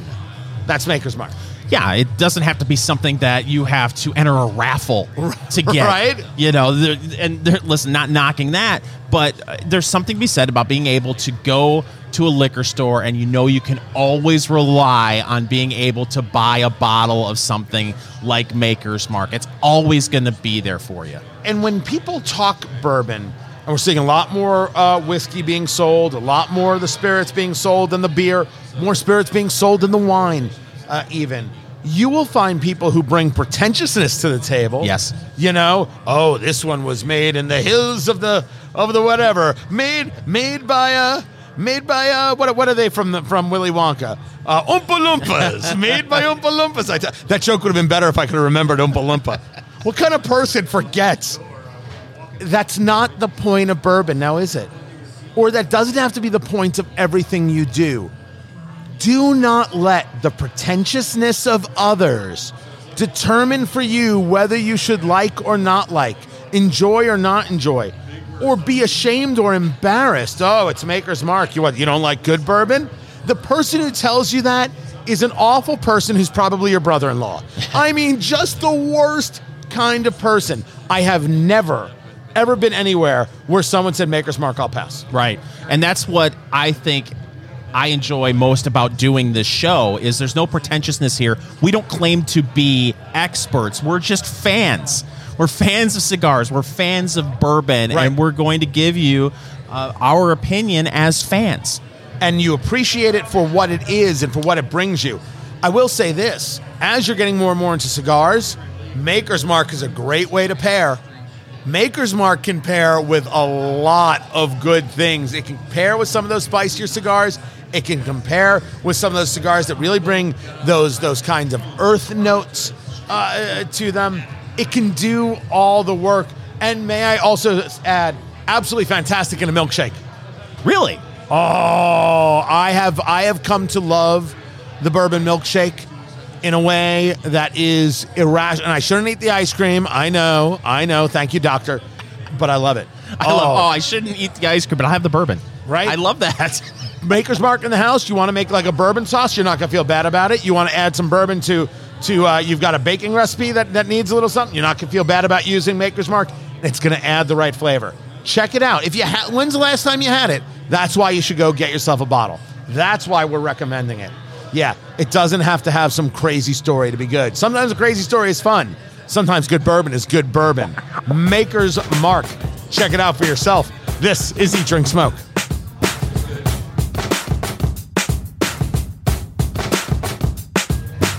that's maker's mark yeah, it doesn't have to be something that you have to enter a raffle to get. Right. You know, and there, listen, not knocking that, but uh, there's something to be said about being able to go to a liquor store and you know you can always rely on being able to buy a bottle of something like Maker's Mark. It's always going to be there for you. And when people talk bourbon, and we're seeing a lot more uh, whiskey being sold, a lot more of the spirits being sold than the beer, more spirits being sold than the wine, uh, even. You will find people who bring pretentiousness to the table. Yes. You know, oh, this one was made in the hills of the of the whatever, made made by uh made by uh what what are they from the from Willy Wonka? Uh, Oompa Loompas, made by Oompa Loompas. I t- that joke would have been better if I could have remembered Oompa Loompa. What kind of person forgets? That's not the point of bourbon, now is it? Or that doesn't have to be the point of everything you do. Do not let the pretentiousness of others determine for you whether you should like or not like, enjoy or not enjoy, or be ashamed or embarrassed. Oh, it's Maker's Mark. You what? You don't like good bourbon? The person who tells you that is an awful person who's probably your brother-in-law. I mean, just the worst kind of person. I have never ever been anywhere where someone said Maker's Mark, I'll pass. Right. And that's what I think I enjoy most about doing this show is there's no pretentiousness here. We don't claim to be experts. We're just fans. We're fans of cigars. We're fans of bourbon Right. and we're going to give you uh, our opinion as fans. and you appreciate it for what it is and for what it brings you. I will say this as you're getting more and more into cigars, Maker's Mark is a great way to pair. Maker's Mark can pair with a lot of good things. It can pair with some of those spicier cigars. It can compare with some of those cigars that really bring those those kinds of earth notes uh, to them. It can do all the work. And may I also add, absolutely fantastic in a milkshake. Really? Oh, I have I have come to love the bourbon milkshake. In a way that is irrational. And I shouldn't eat the ice cream. I know, I know. Thank you, doctor. But I love it. I love, oh, I shouldn't eat the ice cream, but I'll have the bourbon. Right? I love that. Maker's Mark in the house. You want to make like a bourbon sauce? You're not gonna feel bad about it. You want to add some bourbon to to uh, you've got a baking recipe that, that needs a little something. You're not gonna feel bad about using Maker's Mark. It's gonna add the right flavor. Check it out. If you ha- when's the last time you had it? That's why you should go get yourself a bottle. That's why we're recommending it. Yeah, it doesn't have to have some crazy story to be good. Sometimes a crazy story is fun. Sometimes good bourbon is good bourbon. Maker's Mark. Check it out for yourself. This is Eat Drink Smoke.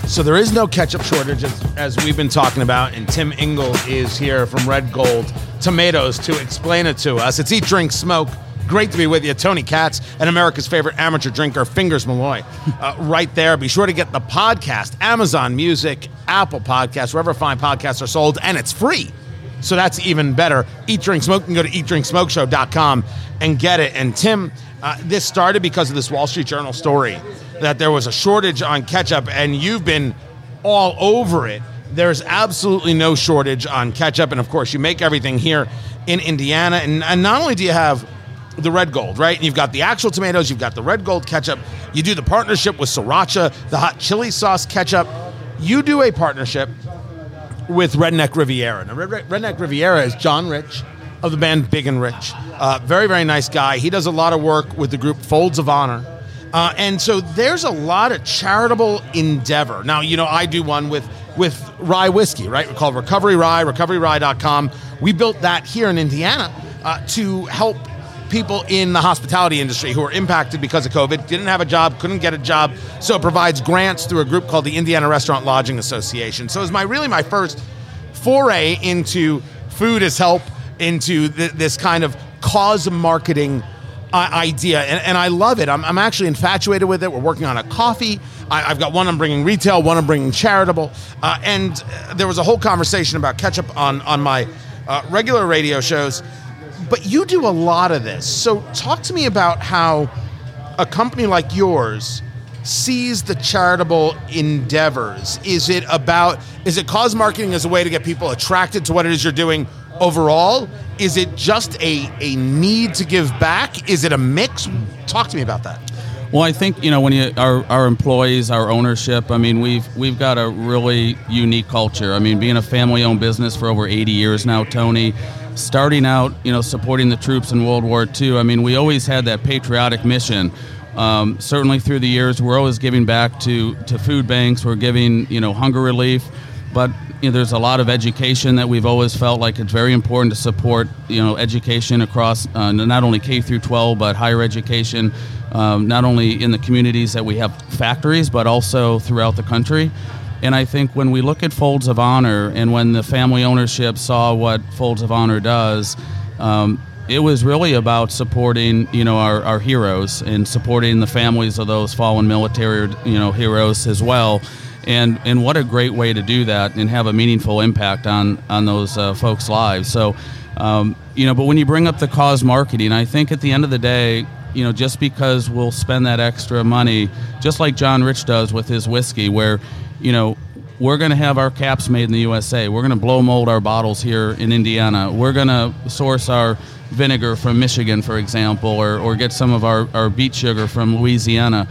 So there is no ketchup shortage as, as we've been talking about, and Tim Engel is here from Red Gold Tomatoes to explain it to us. It's Eat, Drink, Smoke. Great to be with you, Tony Katz, and America's favorite amateur drinker, Fingers Malloy, uh, right there. Be sure to get the podcast, Amazon Music, Apple Podcasts, wherever fine podcasts are sold, and it's free. So that's even better. Eat, Drink, Smoke. You can go to eatdrinksmokeshow.com and get it. And Tim, uh, this started because of this Wall Street Journal story that there was a shortage on ketchup, and you've been all over it. There's absolutely no shortage on ketchup, and of course, you make everything here in Indiana. And, and not only do you have the red gold, right? And you've got the actual tomatoes, you've got the red gold ketchup. You do the partnership with Sriracha, the hot chili sauce ketchup. You do a partnership with Redneck Riviera. Now, Red- Redneck Riviera is John Rich of the band Big and Rich. Uh, very, very nice guy. He does a lot of work with the group Folds of Honor. Uh, and so there's a lot of charitable endeavor. Now, you know, I do one with with rye whiskey, right? We call Recovery Rye, recoveryrye.com. We built that here in Indiana uh, to help people in the hospitality industry who are impacted because of COVID, didn't have a job, couldn't get a job. So it provides grants through a group called the Indiana Restaurant Lodging Association. So it was my really my first foray into food as help, into th- this kind of cause marketing uh, idea, and, and, I love it. I'm, I'm, actually infatuated with it. We're working on a coffee. I, have got one I'm bringing retail, one I'm bringing charitable, uh, and uh, there was a whole conversation about ketchup on on my uh, regular radio shows. But you do a lot of this, so talk to me about how a company like yours sees the charitable endeavors. Is it about is it cause marketing as a way to get people attracted to what it is you're doing? overall? Is it just a, a need to give back? Is it a mix? Talk to me about that. Well, I think you know when you our, our employees, our ownership. I mean, we've we've got a really unique culture. I mean, being a family-owned business for over 80 years now, Tony, starting out, you know, supporting the troops in World War II. I mean, we always had that patriotic mission. Um, certainly through the years, we're always giving back to to food banks. We're giving you know hunger relief, but you know, there's a lot of education that we've always felt like it's very important to support you know education across uh, not only K through 12 but higher education, um, not only in the communities that we have factories but also throughout the country. And I think when we look at Folds of Honor and when the family ownership saw what Folds of Honor does. Um, it was really about supporting, you know, our, our heroes and supporting the families of those fallen military, you know, heroes as well and and what a great way to do that and have a meaningful impact on on those uh, folks' lives. So, um, you know, but when you bring up the cause marketing, I think at the end of the day, you know, just because we'll spend that extra money, just like John Rich does with his whiskey, where, you know. We're going to have our caps made in the USA. We're going to blow mold our bottles here in Indiana. We're going to source our vinegar from Michigan, for example, or, or get some of our, our beet sugar from Louisiana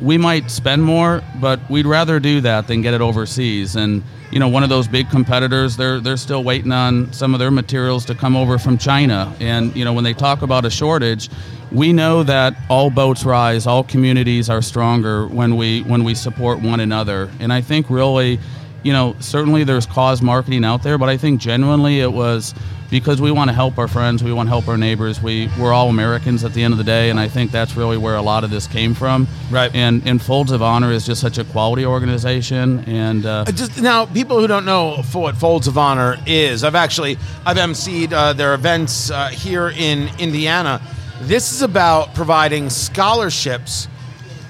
we might spend more, but we'd rather do that than get it overseas. And you know, one of those big competitors, they're they're still waiting on some of their materials to come over from China. And you know, when they talk about a shortage, we know that all boats rise, all communities are stronger when we when we support one another. And I think really, you know, certainly there's cause marketing out there, but I think genuinely it was because we want to help our friends, we want to help our neighbors. We we're all Americans at the end of the day, and I think that's really where a lot of this came from. Right. And and Folds of Honor is just such a quality organization. And uh, just now, people who don't know what Folds of Honor is, I've actually I've emceed uh, their events uh, here in Indiana. This is about providing scholarships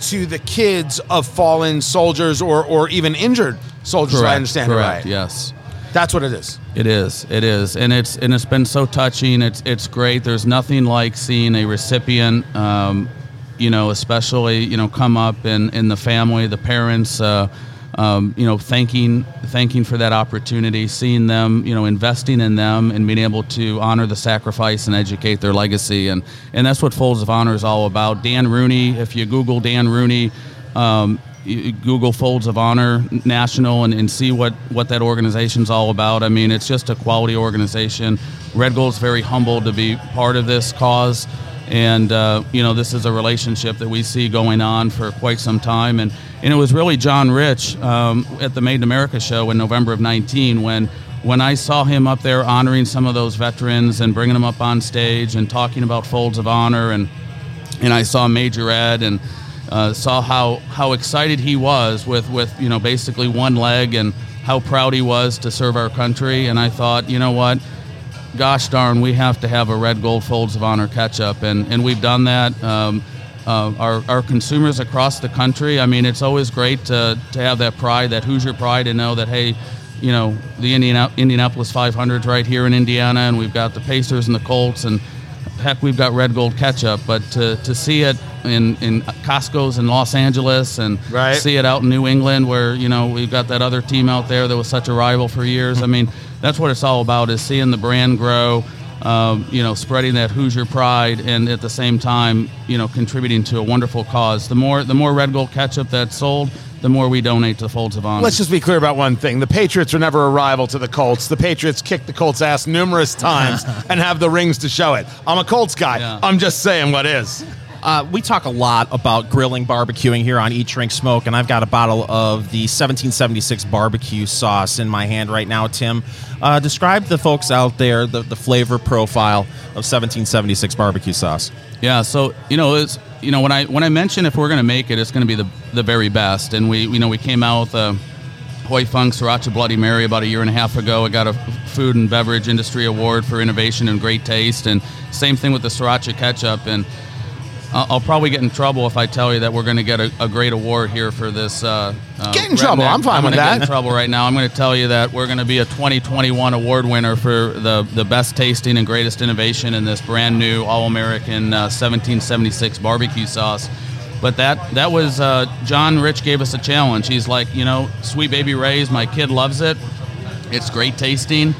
to the kids of fallen soldiers or or even injured soldiers. Correct, I understand correct, right. Yes. That's what it is. It is. It is, and it's and it's been so touching. It's it's great. There's nothing like seeing a recipient, um, you know, especially you know, come up in in the family, the parents. Uh, um, you know, thanking thanking for that opportunity, seeing them, you know, investing in them, and being able to honor the sacrifice and educate their legacy, and and that's what Folds of Honor is all about. Dan Rooney, if you Google Dan Rooney. Um, Google Folds of Honor National and, and see what, what that organization's all about. I mean, it's just a quality organization. Red Gold's very humbled to be part of this cause. And, uh, you know, this is a relationship that we see going on for quite some time. And, and it was really John Rich um, at the Made in America show in November of 19 when, when I saw him up there honoring some of those veterans and bringing them up on stage and talking about Folds of Honor. And, and I saw Major Ed and uh, saw how, how excited he was with, with, you know, basically one leg and how proud he was to serve our country. And I thought, you know what? gosh darn, we have to have a red gold folds of honor catch up, and and we've done that. Um, uh, our, our consumers across the country. I mean, it's always great to, to have that pride, that Hoosier pride, and know that hey, you know, the Indiana, Indianapolis 500s right here in Indiana, and we've got the Pacers and the Colts, and heck, we've got red gold ketchup. But to, to see it in, in Costco's in Los Angeles and Right. see it out in New England, where you know we've got that other team out there that was such a rival for years. I mean, that's what it's all about: is seeing the brand grow. Um, you know, spreading that Hoosier pride, and at the same time, you know, contributing to a wonderful cause. The more, the more red gold ketchup that's sold, the more we donate to the Folds of Honor. Let's just be clear about one thing. The Patriots are never a rival to the Colts. The Patriots kick the Colts' ass numerous times and have the rings to show it. I'm a Colts guy. Yeah. I'm just saying what is. Uh, we talk a lot about grilling, barbecuing here on Eat, Drink, Smoke, and I've got a bottle of the 1776 barbecue sauce in my hand right now. Tim, uh, describe the folks out there the, the flavor profile of 1776 barbecue sauce. Yeah, so you know, it's you know when I when I mention if we're going to make it, it's going to be the the very best. And we you know we came out with a Huy Fong Sriracha Bloody Mary about a year and a half ago. I got a Food and Beverage Industry Award for innovation and great taste. And same thing with the Sriracha ketchup. And I'll, probably get in trouble if I tell you that we're going to get a, a great award here for this. Uh, uh, Get in trouble. I'm fine I'm with that. Get in trouble right now. I'm going to tell you that we're going to be a 2021 award winner for the the best tasting and greatest innovation in this brand new All American uh, 1776 barbecue sauce. But that that was uh, John Rich gave us a challenge. He's like, you know, Sweet Baby Ray's, my kid loves it. It's great tasting,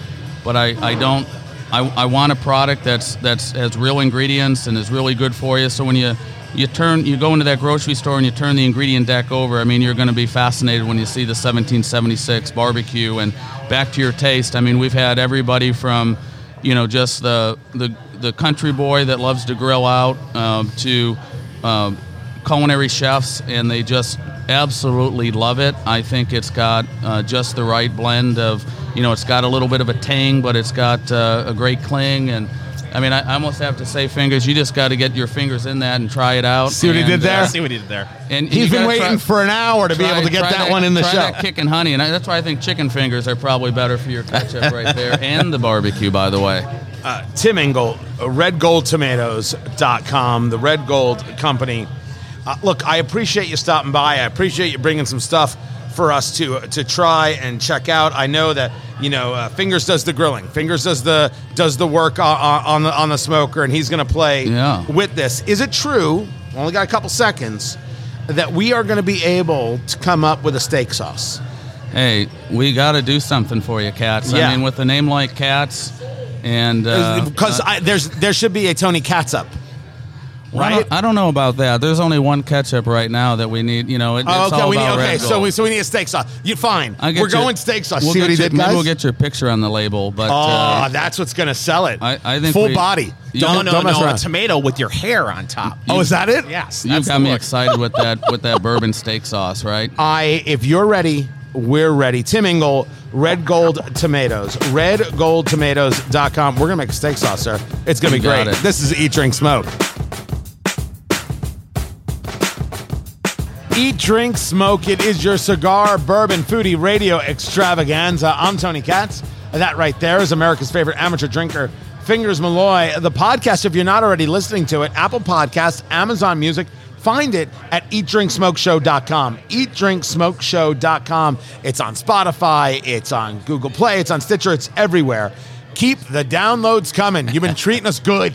but I, I don't. I, I want a product that's that's has real ingredients and is really good for you. So when you you turn you go into that grocery store and you turn the ingredient deck over, I mean you're going to be fascinated when you see the 1776 barbecue and back to your taste. I mean we've had everybody from you know just the the the country boy that loves to grill out um, to um, culinary chefs, and they just absolutely love it. I think it's got uh, just the right blend of, you know, it's got a little bit of a tang, but it's got uh, a great cling. And I mean, I, I almost have to say, fingers, you just got to get your fingers in that and try it out. See what he did there? uh, see what he did there. and He's been waiting try- for an hour to be able to get try that, one in the try show. That kick and honey, and I, that's why I think chicken fingers are probably better for your ketchup right there, and the barbecue, by the way. uh, Tim Engel, uh, redgoldtomatoes.com, the Red Gold Company. Uh, look, I appreciate you stopping by. I appreciate you bringing some stuff for us to to try and check out. I know that you know uh, Fingers does the grilling. Fingers does the does the work on, on the on the smoker, and he's going to play Yeah. with this. Is it true? Only got a couple seconds. That we are going to be able to come up with a steak sauce. Hey, we got to do something for you, Katz. Yeah. I mean, with a name like Katz, and uh, Because there's there should be a Tony Catsup. Well, I, right? don't, I don't know about that. There's only one ketchup right now that we need. You know, it, Oh, it's okay, all we need, okay. So we so we need a steak sauce. You fine? We're you- going steak sauce. We'll See what get he you- did, guys? We'll get your picture on the label, but oh, uh, that's what's gonna sell it. I- I think full we- body. You No, don't- no, don't mess no, a tomato with your hair on top. Oh, is that it? Yes, you got me look. excited with that with that bourbon steak sauce, right? I. If you're ready, we're ready. Tim Engel, Red Gold Tomatoes, redgoldtomatoes.com. We're gonna make a steak sauce, sir. It's gonna be great. it. This is Eat, Drink, Smoke. Eat, drink, smoke. It is your cigar, bourbon, foodie radio extravaganza. I'm Tony Katz. That right there is America's favorite amateur drinker, Fingers Malloy. The podcast, if you're not already listening to it, Apple Podcasts, Amazon Music, find it at eatdrinksmokeshow.com. Eatdrinksmokeshow.com. It's on Spotify, it's on Google Play, it's on Stitcher, it's everywhere. Keep the downloads coming. You've been treating us good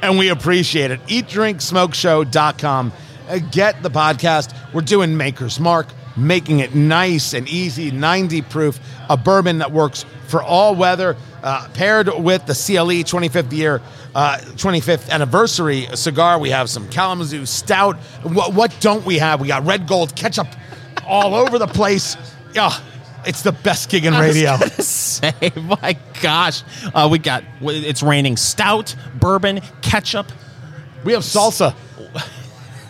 and we appreciate it. EatDrinkSmokeShow.com. Uh, Get the podcast. We're doing Maker's Mark. making it nice and easy, 90 proof, a bourbon that works for all weather, uh, paired with the CLE 25th year, uh, 25th anniversary cigar. We have some Kalamazoo Stout. What, what don't we have? We got red gold ketchup all over the place. Yeah, it's the best gig in radio. Say, my gosh, uh, we got it's raining stout, bourbon, ketchup, We have salsa.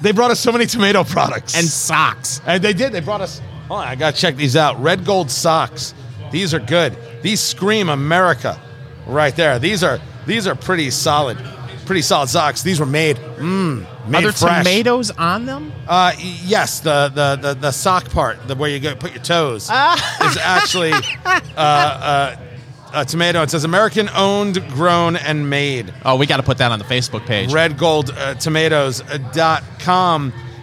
They brought us so many tomato products. and socks. And they did. They brought us. Oh, I gotta check these out. Red gold socks. These are good. These scream America, right there. These are these are pretty solid, pretty solid socks. These were made, mmm, made Are there fresh. tomatoes on them? Uh, yes, the, the the the sock part, the where you go put your toes, is actually uh, uh, a tomato. It says American owned, grown, and made. Oh, we got to put that on the Facebook page. Red gold uh,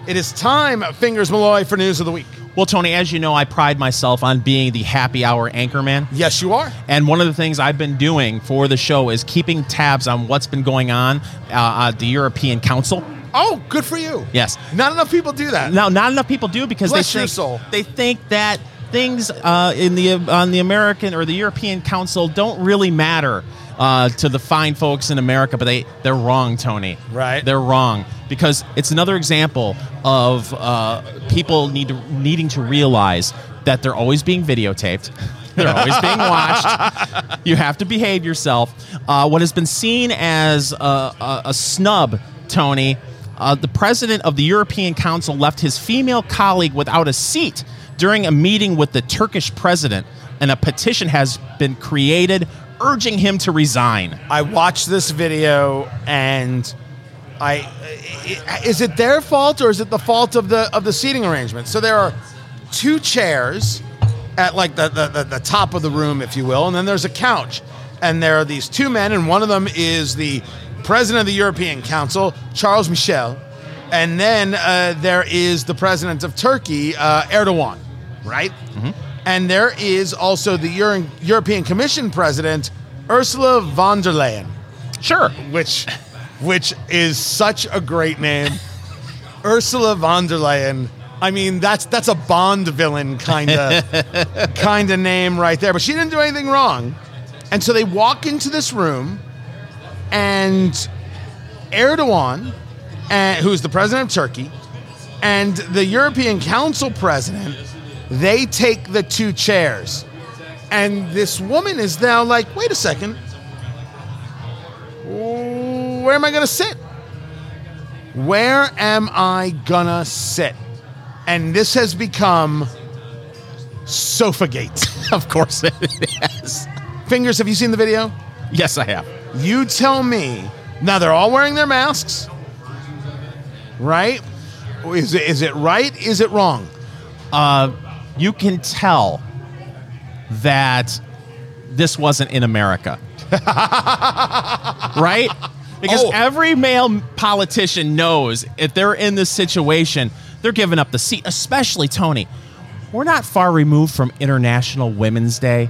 It is time, Fingers Malloy, for news of the week. Well, Tony, as you know, I pride myself on being the happy hour anchorman. Yes, you are. And one of the things I've been doing for the show is keeping tabs on what's been going on uh, at the European Council. Oh, good for you. Yes. Not enough people do that. No, not enough people do because Bless they think they think that things uh, in the on the American or the European Council don't really matter uh, to the fine folks in America, but they they're wrong, Tony. Right. They're wrong because it's another example of uh, people need to, needing to realize that they're always being videotaped. They're always being watched. You have to behave yourself. Uh, what has been seen as a, a, a snub, Tony, uh, the president of the European Council left his female colleague without a seat during a meeting with the Turkish president, and a petition has been created urging him to resign. I watched this video and I is it their fault or is it the fault of the of the seating arrangement? So there are two chairs at like the, the, the, top of the room, if you will, and then there's a couch. And there are these two men, and one of them is the president of the European Council, Charles Michel, and then uh, there is the president of Turkey, uh, Erdogan, right? And there is also the Euro- European Commission president, Ursula von der Leyen Sure. which which is such a great name. Ursula von der Leyen. I mean, that's that's a Bond villain kind of kind of name right there. But she didn't do anything wrong. And so they walk into this room, and Erdogan, uh, who's the president of Turkey, and the European Council president, they take the two chairs. And this woman is now like, wait a second, where am I going to sit? Where am I going to sit? And this has become Sofagate. Of course it is. Fingers, have you seen the video? Yes, I have. You tell me. Now they're all wearing their masks, right? Is it, is it right? Is it wrong? Uh, you can tell that this wasn't in America. right? Because Oh. every male politician knows if they're in this situation, they're giving up the seat, especially Tony. We're not far removed from International Women's Day,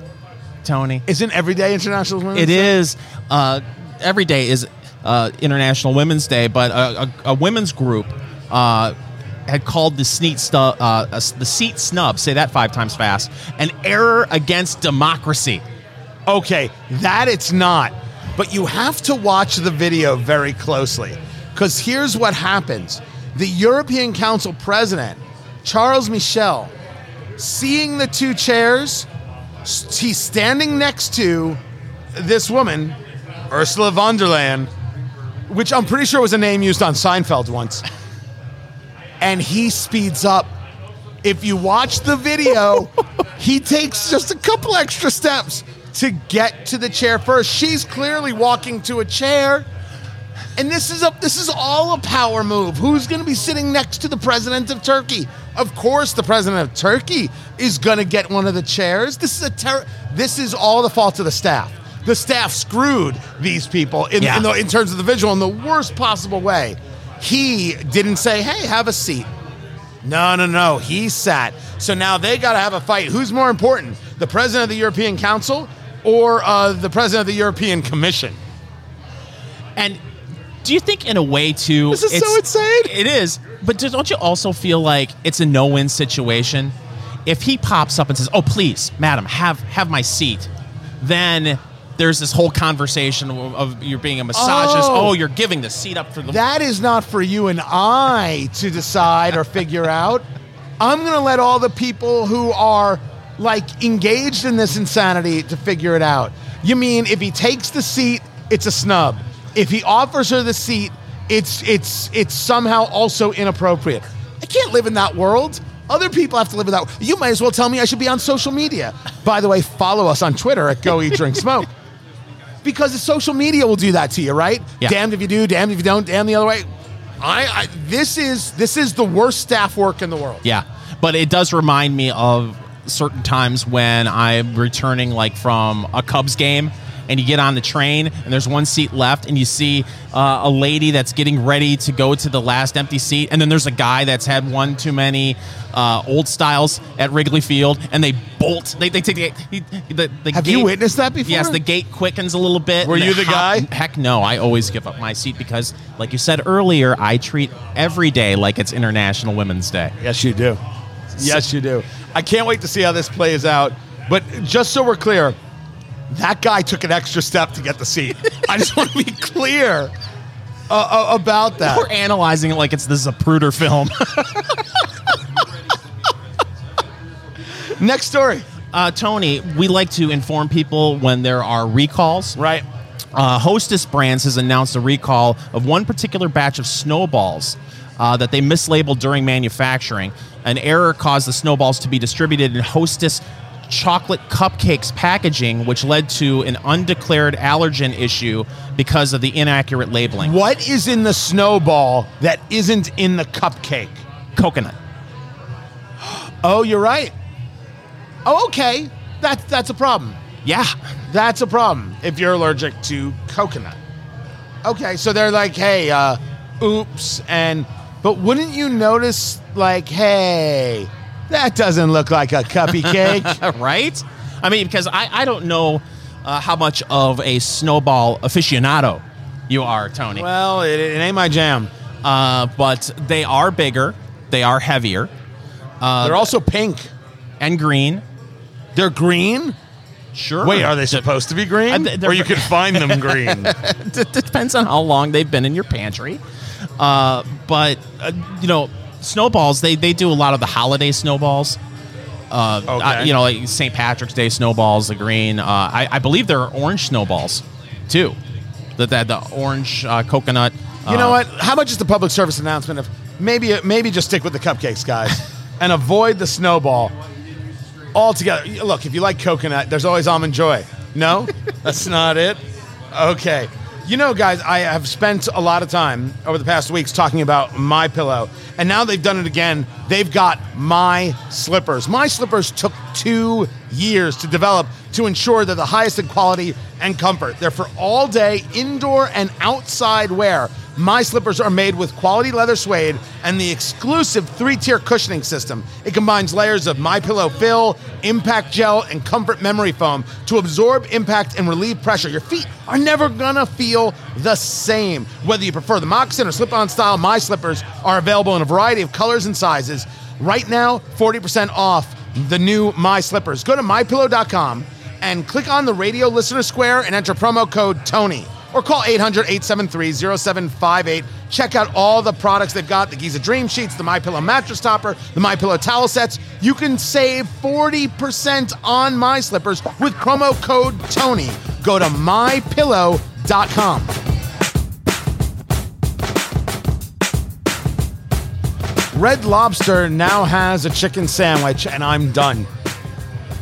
Tony. Isn't every day International Women's It Day? is. Uh, every day is uh, International Women's Day, but a, a, a women's group uh, had called the seat stub, uh, uh, the seat snub. Say that five times fast. An error against democracy. Okay, that it's not. But you have to watch the video very closely. Because here's what happens the European Council president, Charles Michel, seeing the two chairs, he's standing next to this woman, Ursula von der Leyen, which I'm pretty sure was a name used on Seinfeld once. And he speeds up. If you watch the video, he takes just a couple extra steps to get to the chair first. She's clearly walking to a chair. And this is a this is all a power move. Who's going to be sitting next to the president of Turkey? Of course, the president of Turkey is going to get one of the chairs. This is a ter- this is all the fault of the staff. The staff screwed these people in, Yeah. in, the, in terms of the visual in the worst possible way. He didn't say, "Hey, have a seat." No, no, no. He sat. So now they got to have a fight. Who's more important, the president of the European Council or uh, the president of the European Commission? And do you think, in a way, too, This is so insane. It is, but don't you also feel like it's a no-win situation? if he pops up and says, "Oh, please, madam, have have my seat," then there's this whole conversation of, of you're being a misogynist. Oh. Oh. you're giving the seat up for the That is not for you and I to decide or figure out. I'm going to let all the people who are like engaged in this insanity to figure it out. You mean if he takes the seat, it's a snub. If he offers her the seat, it's it's it's somehow also inappropriate. I can't live in that world. Other people have to live in that. You might as well tell me I should be on social media. By the way, follow us on Twitter at Go Eat Drink Smoke because the social media will do that to you, right? Yeah. Damned if you do, damned if you don't, damn the other way. I, I this is this is the worst staff work in the world. Yeah, but it does remind me of certain times when I'm returning like from a Cubs game and you get on the train and there's one seat left and you see uh, a lady that's getting ready to go to the last empty seat and then there's a guy that's had one too many uh, old styles at Wrigley Field and they bolt they, they take the, he, the, the Have gate- you witnessed that before? Yes, the gate quickens a little bit. Were you they the guy? Heck no, I always give up my seat because, like you said earlier, I treat every day like it's International Women's Day. Yes, you do. Yes, you do. I can't wait to see how this plays out. But just so we're clear, that guy took an extra step to get the seat. I just want to be clear uh, uh, about that. We're analyzing it like it's the Zapruder film. Next story. uh, Tony, we like to inform people when there are recalls. Right. Uh, Hostess Brands has announced a recall of one particular batch of snowballs uh, that they mislabeled during manufacturing. An error caused the snowballs to be distributed in Hostess chocolate cupcakes packaging, which led to an undeclared allergen issue because of the inaccurate labeling. What is in the snowball that isn't in the cupcake? Coconut. Oh, you're right. Oh, okay. That's that's a problem. Yeah. That's a problem if you're allergic to coconut. Okay, so they're like, hey, uh, oops, and but wouldn't you notice, like, hey, that doesn't look like a cuppy cake? right? I mean, because I, I don't know uh, how much of a snowball aficionado you are, Tony. well, it, it ain't my jam. Uh, but they are bigger, they are heavier, They're also pink. and green. They're green. Sure. Wait, are they supposed to be green? Uh, or you can find them green. it depends on how long they've been in your pantry. Uh, but uh, you know, snowballs they they do a lot of the holiday snowballs. Uh, Okay. uh, you know, like St. Patrick's Day snowballs, the green. Uh, I, I believe there are orange snowballs too. That the, the orange uh, coconut. You know uh, what? How about just a public service announcement of maybe maybe just stick with the cupcakes, guys, and avoid the snowball altogether. Look, if you like coconut, there's always almond joy. No, that's not it. Okay. You know, guys, I have spent a lot of time over the past weeks talking about my pillow, and now they've done it again. They've got my slippers. My slippers took two years to develop to ensure they're the highest in quality and comfort. They're for all day indoor and outside wear. My slippers are made with quality leather suede and the exclusive three-tier cushioning system. It combines layers of My Pillow fill, impact gel, and comfort memory foam to absorb impact and relieve pressure. Your feet are never gonna feel the same. Whether you prefer the moccasin or slip-on style, my slippers are available in a variety of colors and sizes. Right now, 40% off the new My Slippers. Go to mypillow.com and click on the radio listener square and enter promo code Tony or call 800-873-0758. Check out all the products they've got, the Giza Dream Sheets, the My Pillow mattress topper, the My Pillow towel sets. You can save 40% on My Slippers with promo code Tony. Go to mypillow.com. Red Lobster now has a chicken sandwich, and I'm done.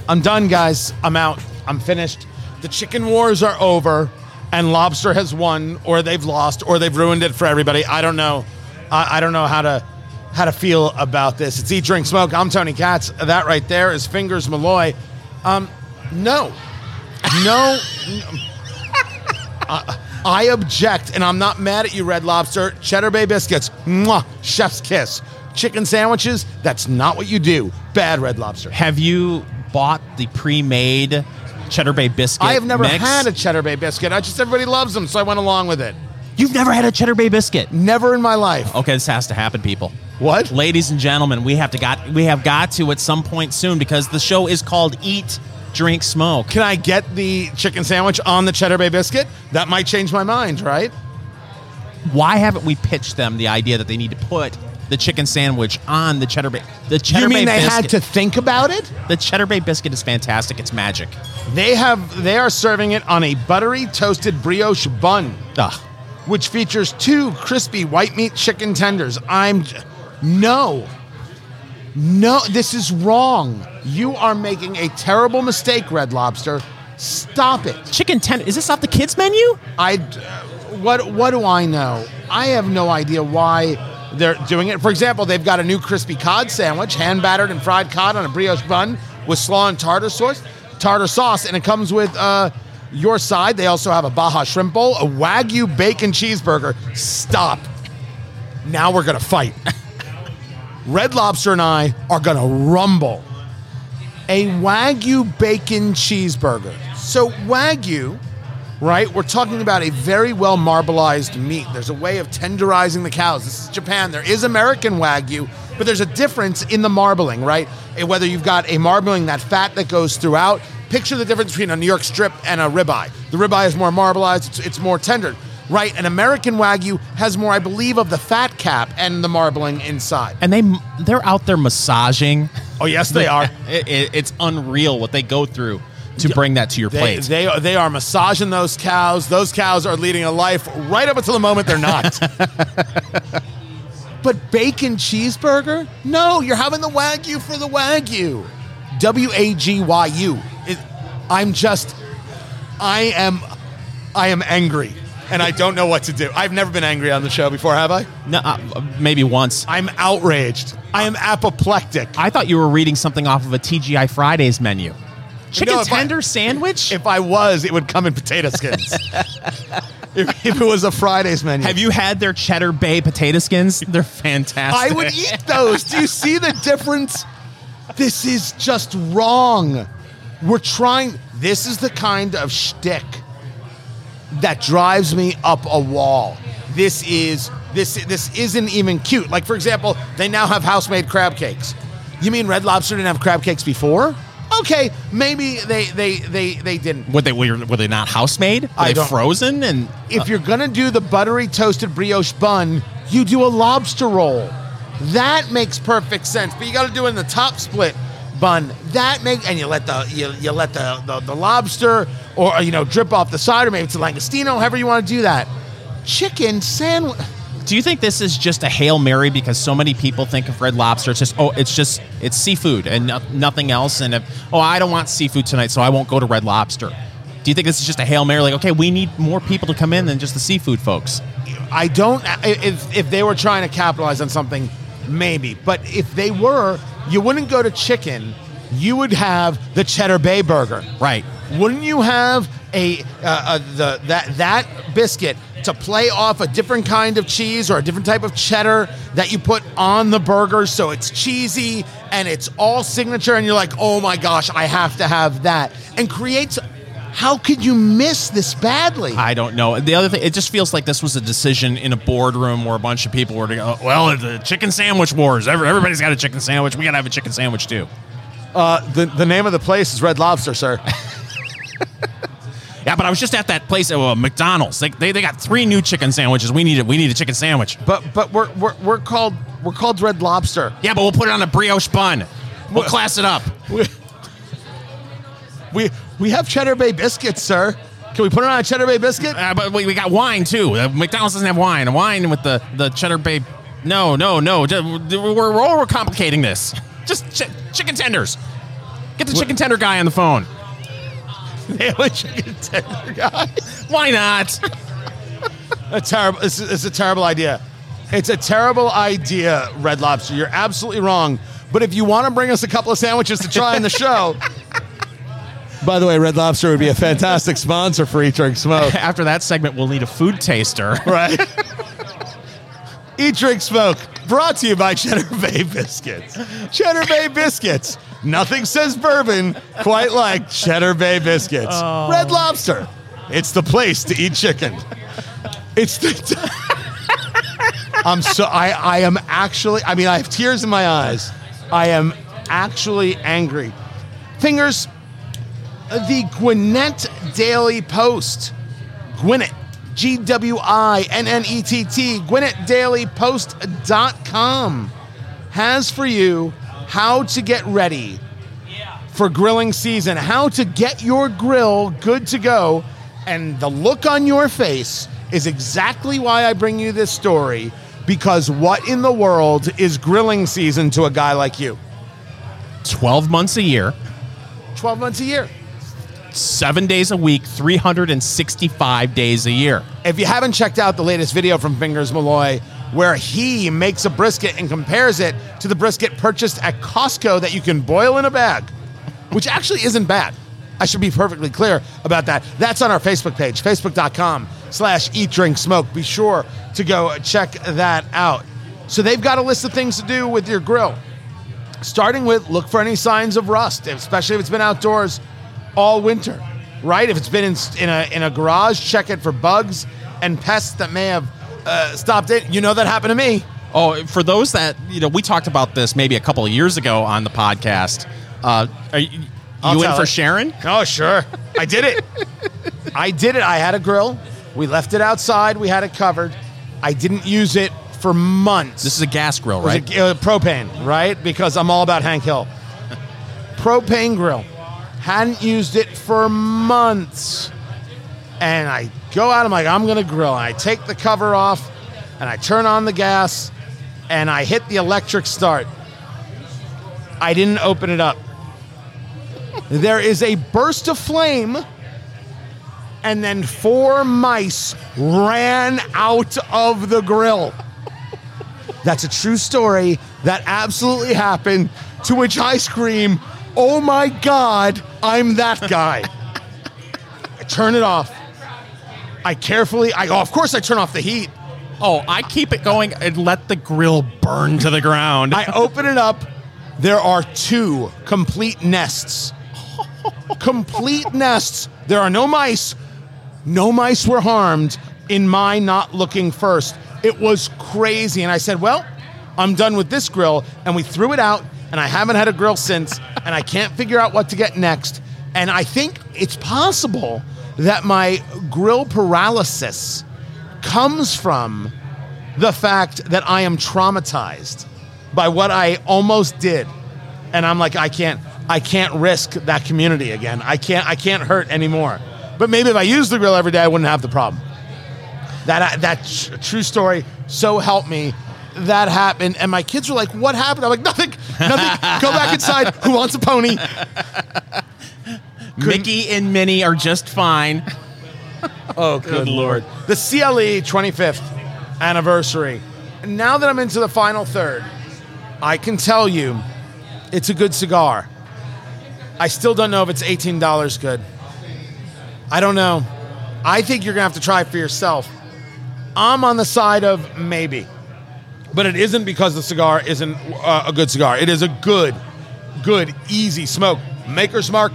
I'm done, guys. I'm out. I'm finished. The chicken wars are over, and Lobster has won, or they've lost, or they've ruined it for everybody. I don't know. I, I don't know how to how to feel about this. It's Eat, Drink, Smoke. I'm Tony Katz. That right there is Fingers Malloy. Um, no, no. I, I object, and I'm not mad at you, Red Lobster. Cheddar Bay biscuits, mwah, chef's kiss. Chicken sandwiches, that's not what you do. Bad Red Lobster. Have you bought the pre-made Cheddar Bay biscuit? I have never mix? had a Cheddar Bay biscuit. I just everybody loves them, so I went along with it. You've never had a Cheddar Bay biscuit. Never in my life. Okay, this has to happen, people. What? Ladies and gentlemen, we have to got we have got to at some point soon because the show is called Eat, Drink, Smoke. Can I get the chicken sandwich on the Cheddar Bay biscuit? That might change my mind, right? Why haven't we pitched them the idea that they need to put the chicken sandwich on the Cheddar Bay? The Cheddar you mean Bay they biscuit, had to think about it? The Cheddar Bay biscuit is fantastic. It's magic. They have they are serving it on a buttery toasted brioche bun, Ugh. which features two crispy white meat chicken tenders. I'm no. No, this is wrong. You are making a terrible mistake, Red Lobster. Stop it. Chicken tender. Is this off the kids menu? I what what do I know? I have no idea why they're doing it. For example, they've got a new crispy cod sandwich, hand battered and fried cod on a brioche bun with slaw and tartar sauce, tartar sauce, and it comes with uh, your side. They also have a Baja shrimp bowl, a wagyu bacon cheeseburger. Stop. Now we're gonna fight. Red Lobster and I are gonna rumble. A wagyu bacon cheeseburger. So wagyu right? We're talking about a very well marbleized meat. There's a way of tenderizing the cows. This is Japan. There is American Wagyu, but there's a difference in the marbling, right? Eh, whether you've got a marbling, that fat that goes throughout. Picture the difference between a New York strip and a ribeye. The ribeye is more marbleized, it's, it's more tender, right? An American Wagyu has more, I believe, of the fat cap and the marbling inside. And they they're out there massaging. Oh, yes, they are. It, it- it's unreal what they go through to bring that to your They, plate. they, are, they are massaging those cows. Those cows are leading a life right up until the moment they're not. but bacon cheeseburger? No, you're having the Wagyu for the Wagyu. W A G Y U. I'm just, I am, I am angry. And I don't know what to do. I've never been angry on the show before, have I? no, uh, maybe once. I'm outraged. I am apoplectic. I thought you were reading something off of a TGI Fridays menu. Chicken No, if I- tender sandwich? If I was, it would come in potato skins. if, if it was a Fridays menu. Have you had their Cheddar Bay potato skins? They're fantastic. I would eat those. Do you see the difference? This is just wrong. We're trying. This is the kind of shtick that drives me up a wall. This is this this isn't even cute. Like for example, they now have house-made crab cakes. You mean Red Lobster didn't have crab cakes before? Okay, maybe they they they they didn't. Were they were, were they not house made? Were I they don't- frozen? And if uh, you're gonna do the buttery toasted brioche bun, you do a lobster roll. That makes perfect sense. But you got to do it in the top split bun. That make and you let the you, you let the, the the lobster or you know drip off the side or maybe it's a langostino, however you want to do that. Chicken sandwich. Do you think this is just a hail mary because so many people think of Red Lobster? It's just oh, it's just it's seafood and no, nothing else. And if oh, I don't want seafood tonight, so I won't go to Red Lobster. Do you think this is just a hail mary? Like okay, we need more people to come in than just the seafood folks. I don't. If if they were trying to capitalize on something, maybe. But if they were, you wouldn't go to chicken. You would have the Cheddar Bay burger. Right. Wouldn't you have a, uh, uh, the that that biscuit to play off a different kind of cheese or a different type of cheddar that you put on the burger so it's cheesy and it's all signature and you're like, "Oh my gosh, I have to have that." And creates how could you miss this badly? I don't know. The other thing, it just feels like this was a decision in a boardroom where a bunch of people were to go, well, the chicken sandwich wars. Everybody's got a chicken sandwich. We got to have a chicken sandwich too. Uh, the the name of the place is Red Lobster, sir. Yeah, but I was just at that place at uh, McDonald's. They, they, they got three new chicken sandwiches. We need it. We need a chicken sandwich. But but we're we're, we're called we're called Red Lobster. Yeah, but we'll put it on a brioche bun. We'll class it up. We, we we have Cheddar Bay biscuits, sir. Can we put it on a Cheddar Bay biscuit? Uh, but we, we got wine too. Uh, McDonald's doesn't have wine. Wine with the, the cheddar bay. No, no, no. We're, we're overcomplicating this. Just chi- chicken tenders. Get the chicken tender guy on the phone. Daily chicken tender guy. Why not? A terrible. It's, it's a terrible idea. It's a terrible idea, Red Lobster. You're absolutely wrong. But if you want to bring us a couple of sandwiches to try in the show. By the way, Red Lobster would be a fantastic sponsor for Eat Drink Smoke. After that segment, we'll need a food taster. right? Eat, drink, smoke. Brought to you by Cheddar Bay Biscuits. Cheddar Bay Biscuits. Nothing says bourbon quite like Cheddar Bay Biscuits. Oh. Red Lobster. It's the place to eat chicken. It's the. I'm so I I am actually I mean I have tears in my eyes. I am actually angry. Fingers. The Gwinnett Daily Post. Gwinnett. G W I N N E T T. GwinnettDailyPost.com has for you how to get ready for grilling season, how to get your grill good to go. And the look on your face is exactly why I bring you this story because what in the world is grilling season to a guy like you? 12 months a year, 12 months a year. seven days a week, 365 days a year. If you haven't checked out the latest video from Fingers Malloy, where he makes a brisket and compares it to the brisket purchased at Costco that you can boil in a bag, which actually isn't bad. I should be perfectly clear about that. That's on our Facebook page, facebook.com slash eat, drink, smoke. Be sure to go check that out. So they've got a list of things to do with your grill. Starting with look for any signs of rust, especially if it's been outdoors all winter, right? If it's been in, in, a, in a garage, check it for bugs and pests that may have uh, stopped it. You know that happened to me. Oh, for those that, you know, we talked about this maybe a couple of years ago on the podcast. Uh, are you, I'll you in for it. Sharon? Oh, sure. I did it. I did it. I had a grill. We left it outside. We had it covered. I didn't use it for months. This is a gas grill, right? a- uh, propane, right? Because I'm all about Hank Hill. propane grill. Hadn't used it for months. And I go out, I'm like, I'm gonna grill. And I take the cover off and I turn on the gas and I hit the electric start. I didn't open it up. there is a burst of flame, and then four mice ran out of the grill. That's a true story. That absolutely happened. To which I scream, Oh my God, I'm that guy. I turn it off. I carefully, I, oh, of course, I turn off the heat. Oh, I keep it going and let the grill burn to the ground. I open it up. There are two complete nests. complete nests. There are no mice. No mice were harmed in my not looking first. It was crazy. And I said, Well, I'm done with this grill. And we threw it out, and I haven't had a grill since, and I can't figure out what to get next. And I think it's possible that my grill paralysis comes from the fact that I am traumatized by what I almost did. And I'm like, I can't, I can't risk that community again. I can't, I can't hurt anymore. But maybe if I used the grill every day, I wouldn't have the problem. That uh, that tr- true story. So help me. That happened, and my kids were like, "What happened?" I'm like, "Nothing, nothing. Go back inside. Who wants a pony?" Mickey and Minnie are just fine. Oh, good, lord. The CLE 25th anniversary. Now that I'm into the final third, I can tell you it's a good cigar. I still don't know if it's $18 good. I don't know. I think you're going to have to try it for yourself. I'm on the side of maybe. But it isn't because the cigar isn't uh, a good cigar. It is a good, good, easy smoke. Maker's Mark,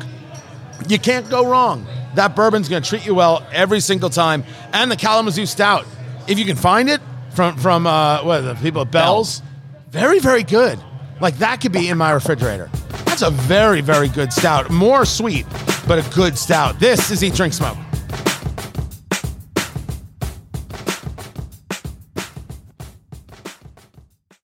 you can't go wrong. That bourbon's going to treat you well every single time. And the Kalamazoo Stout, if you can find it from from uh, what the people at Bell's, very very good. Like that could be in my refrigerator. That's a very very good stout. More sweet, but a good stout. This is Eat Drink Smoke.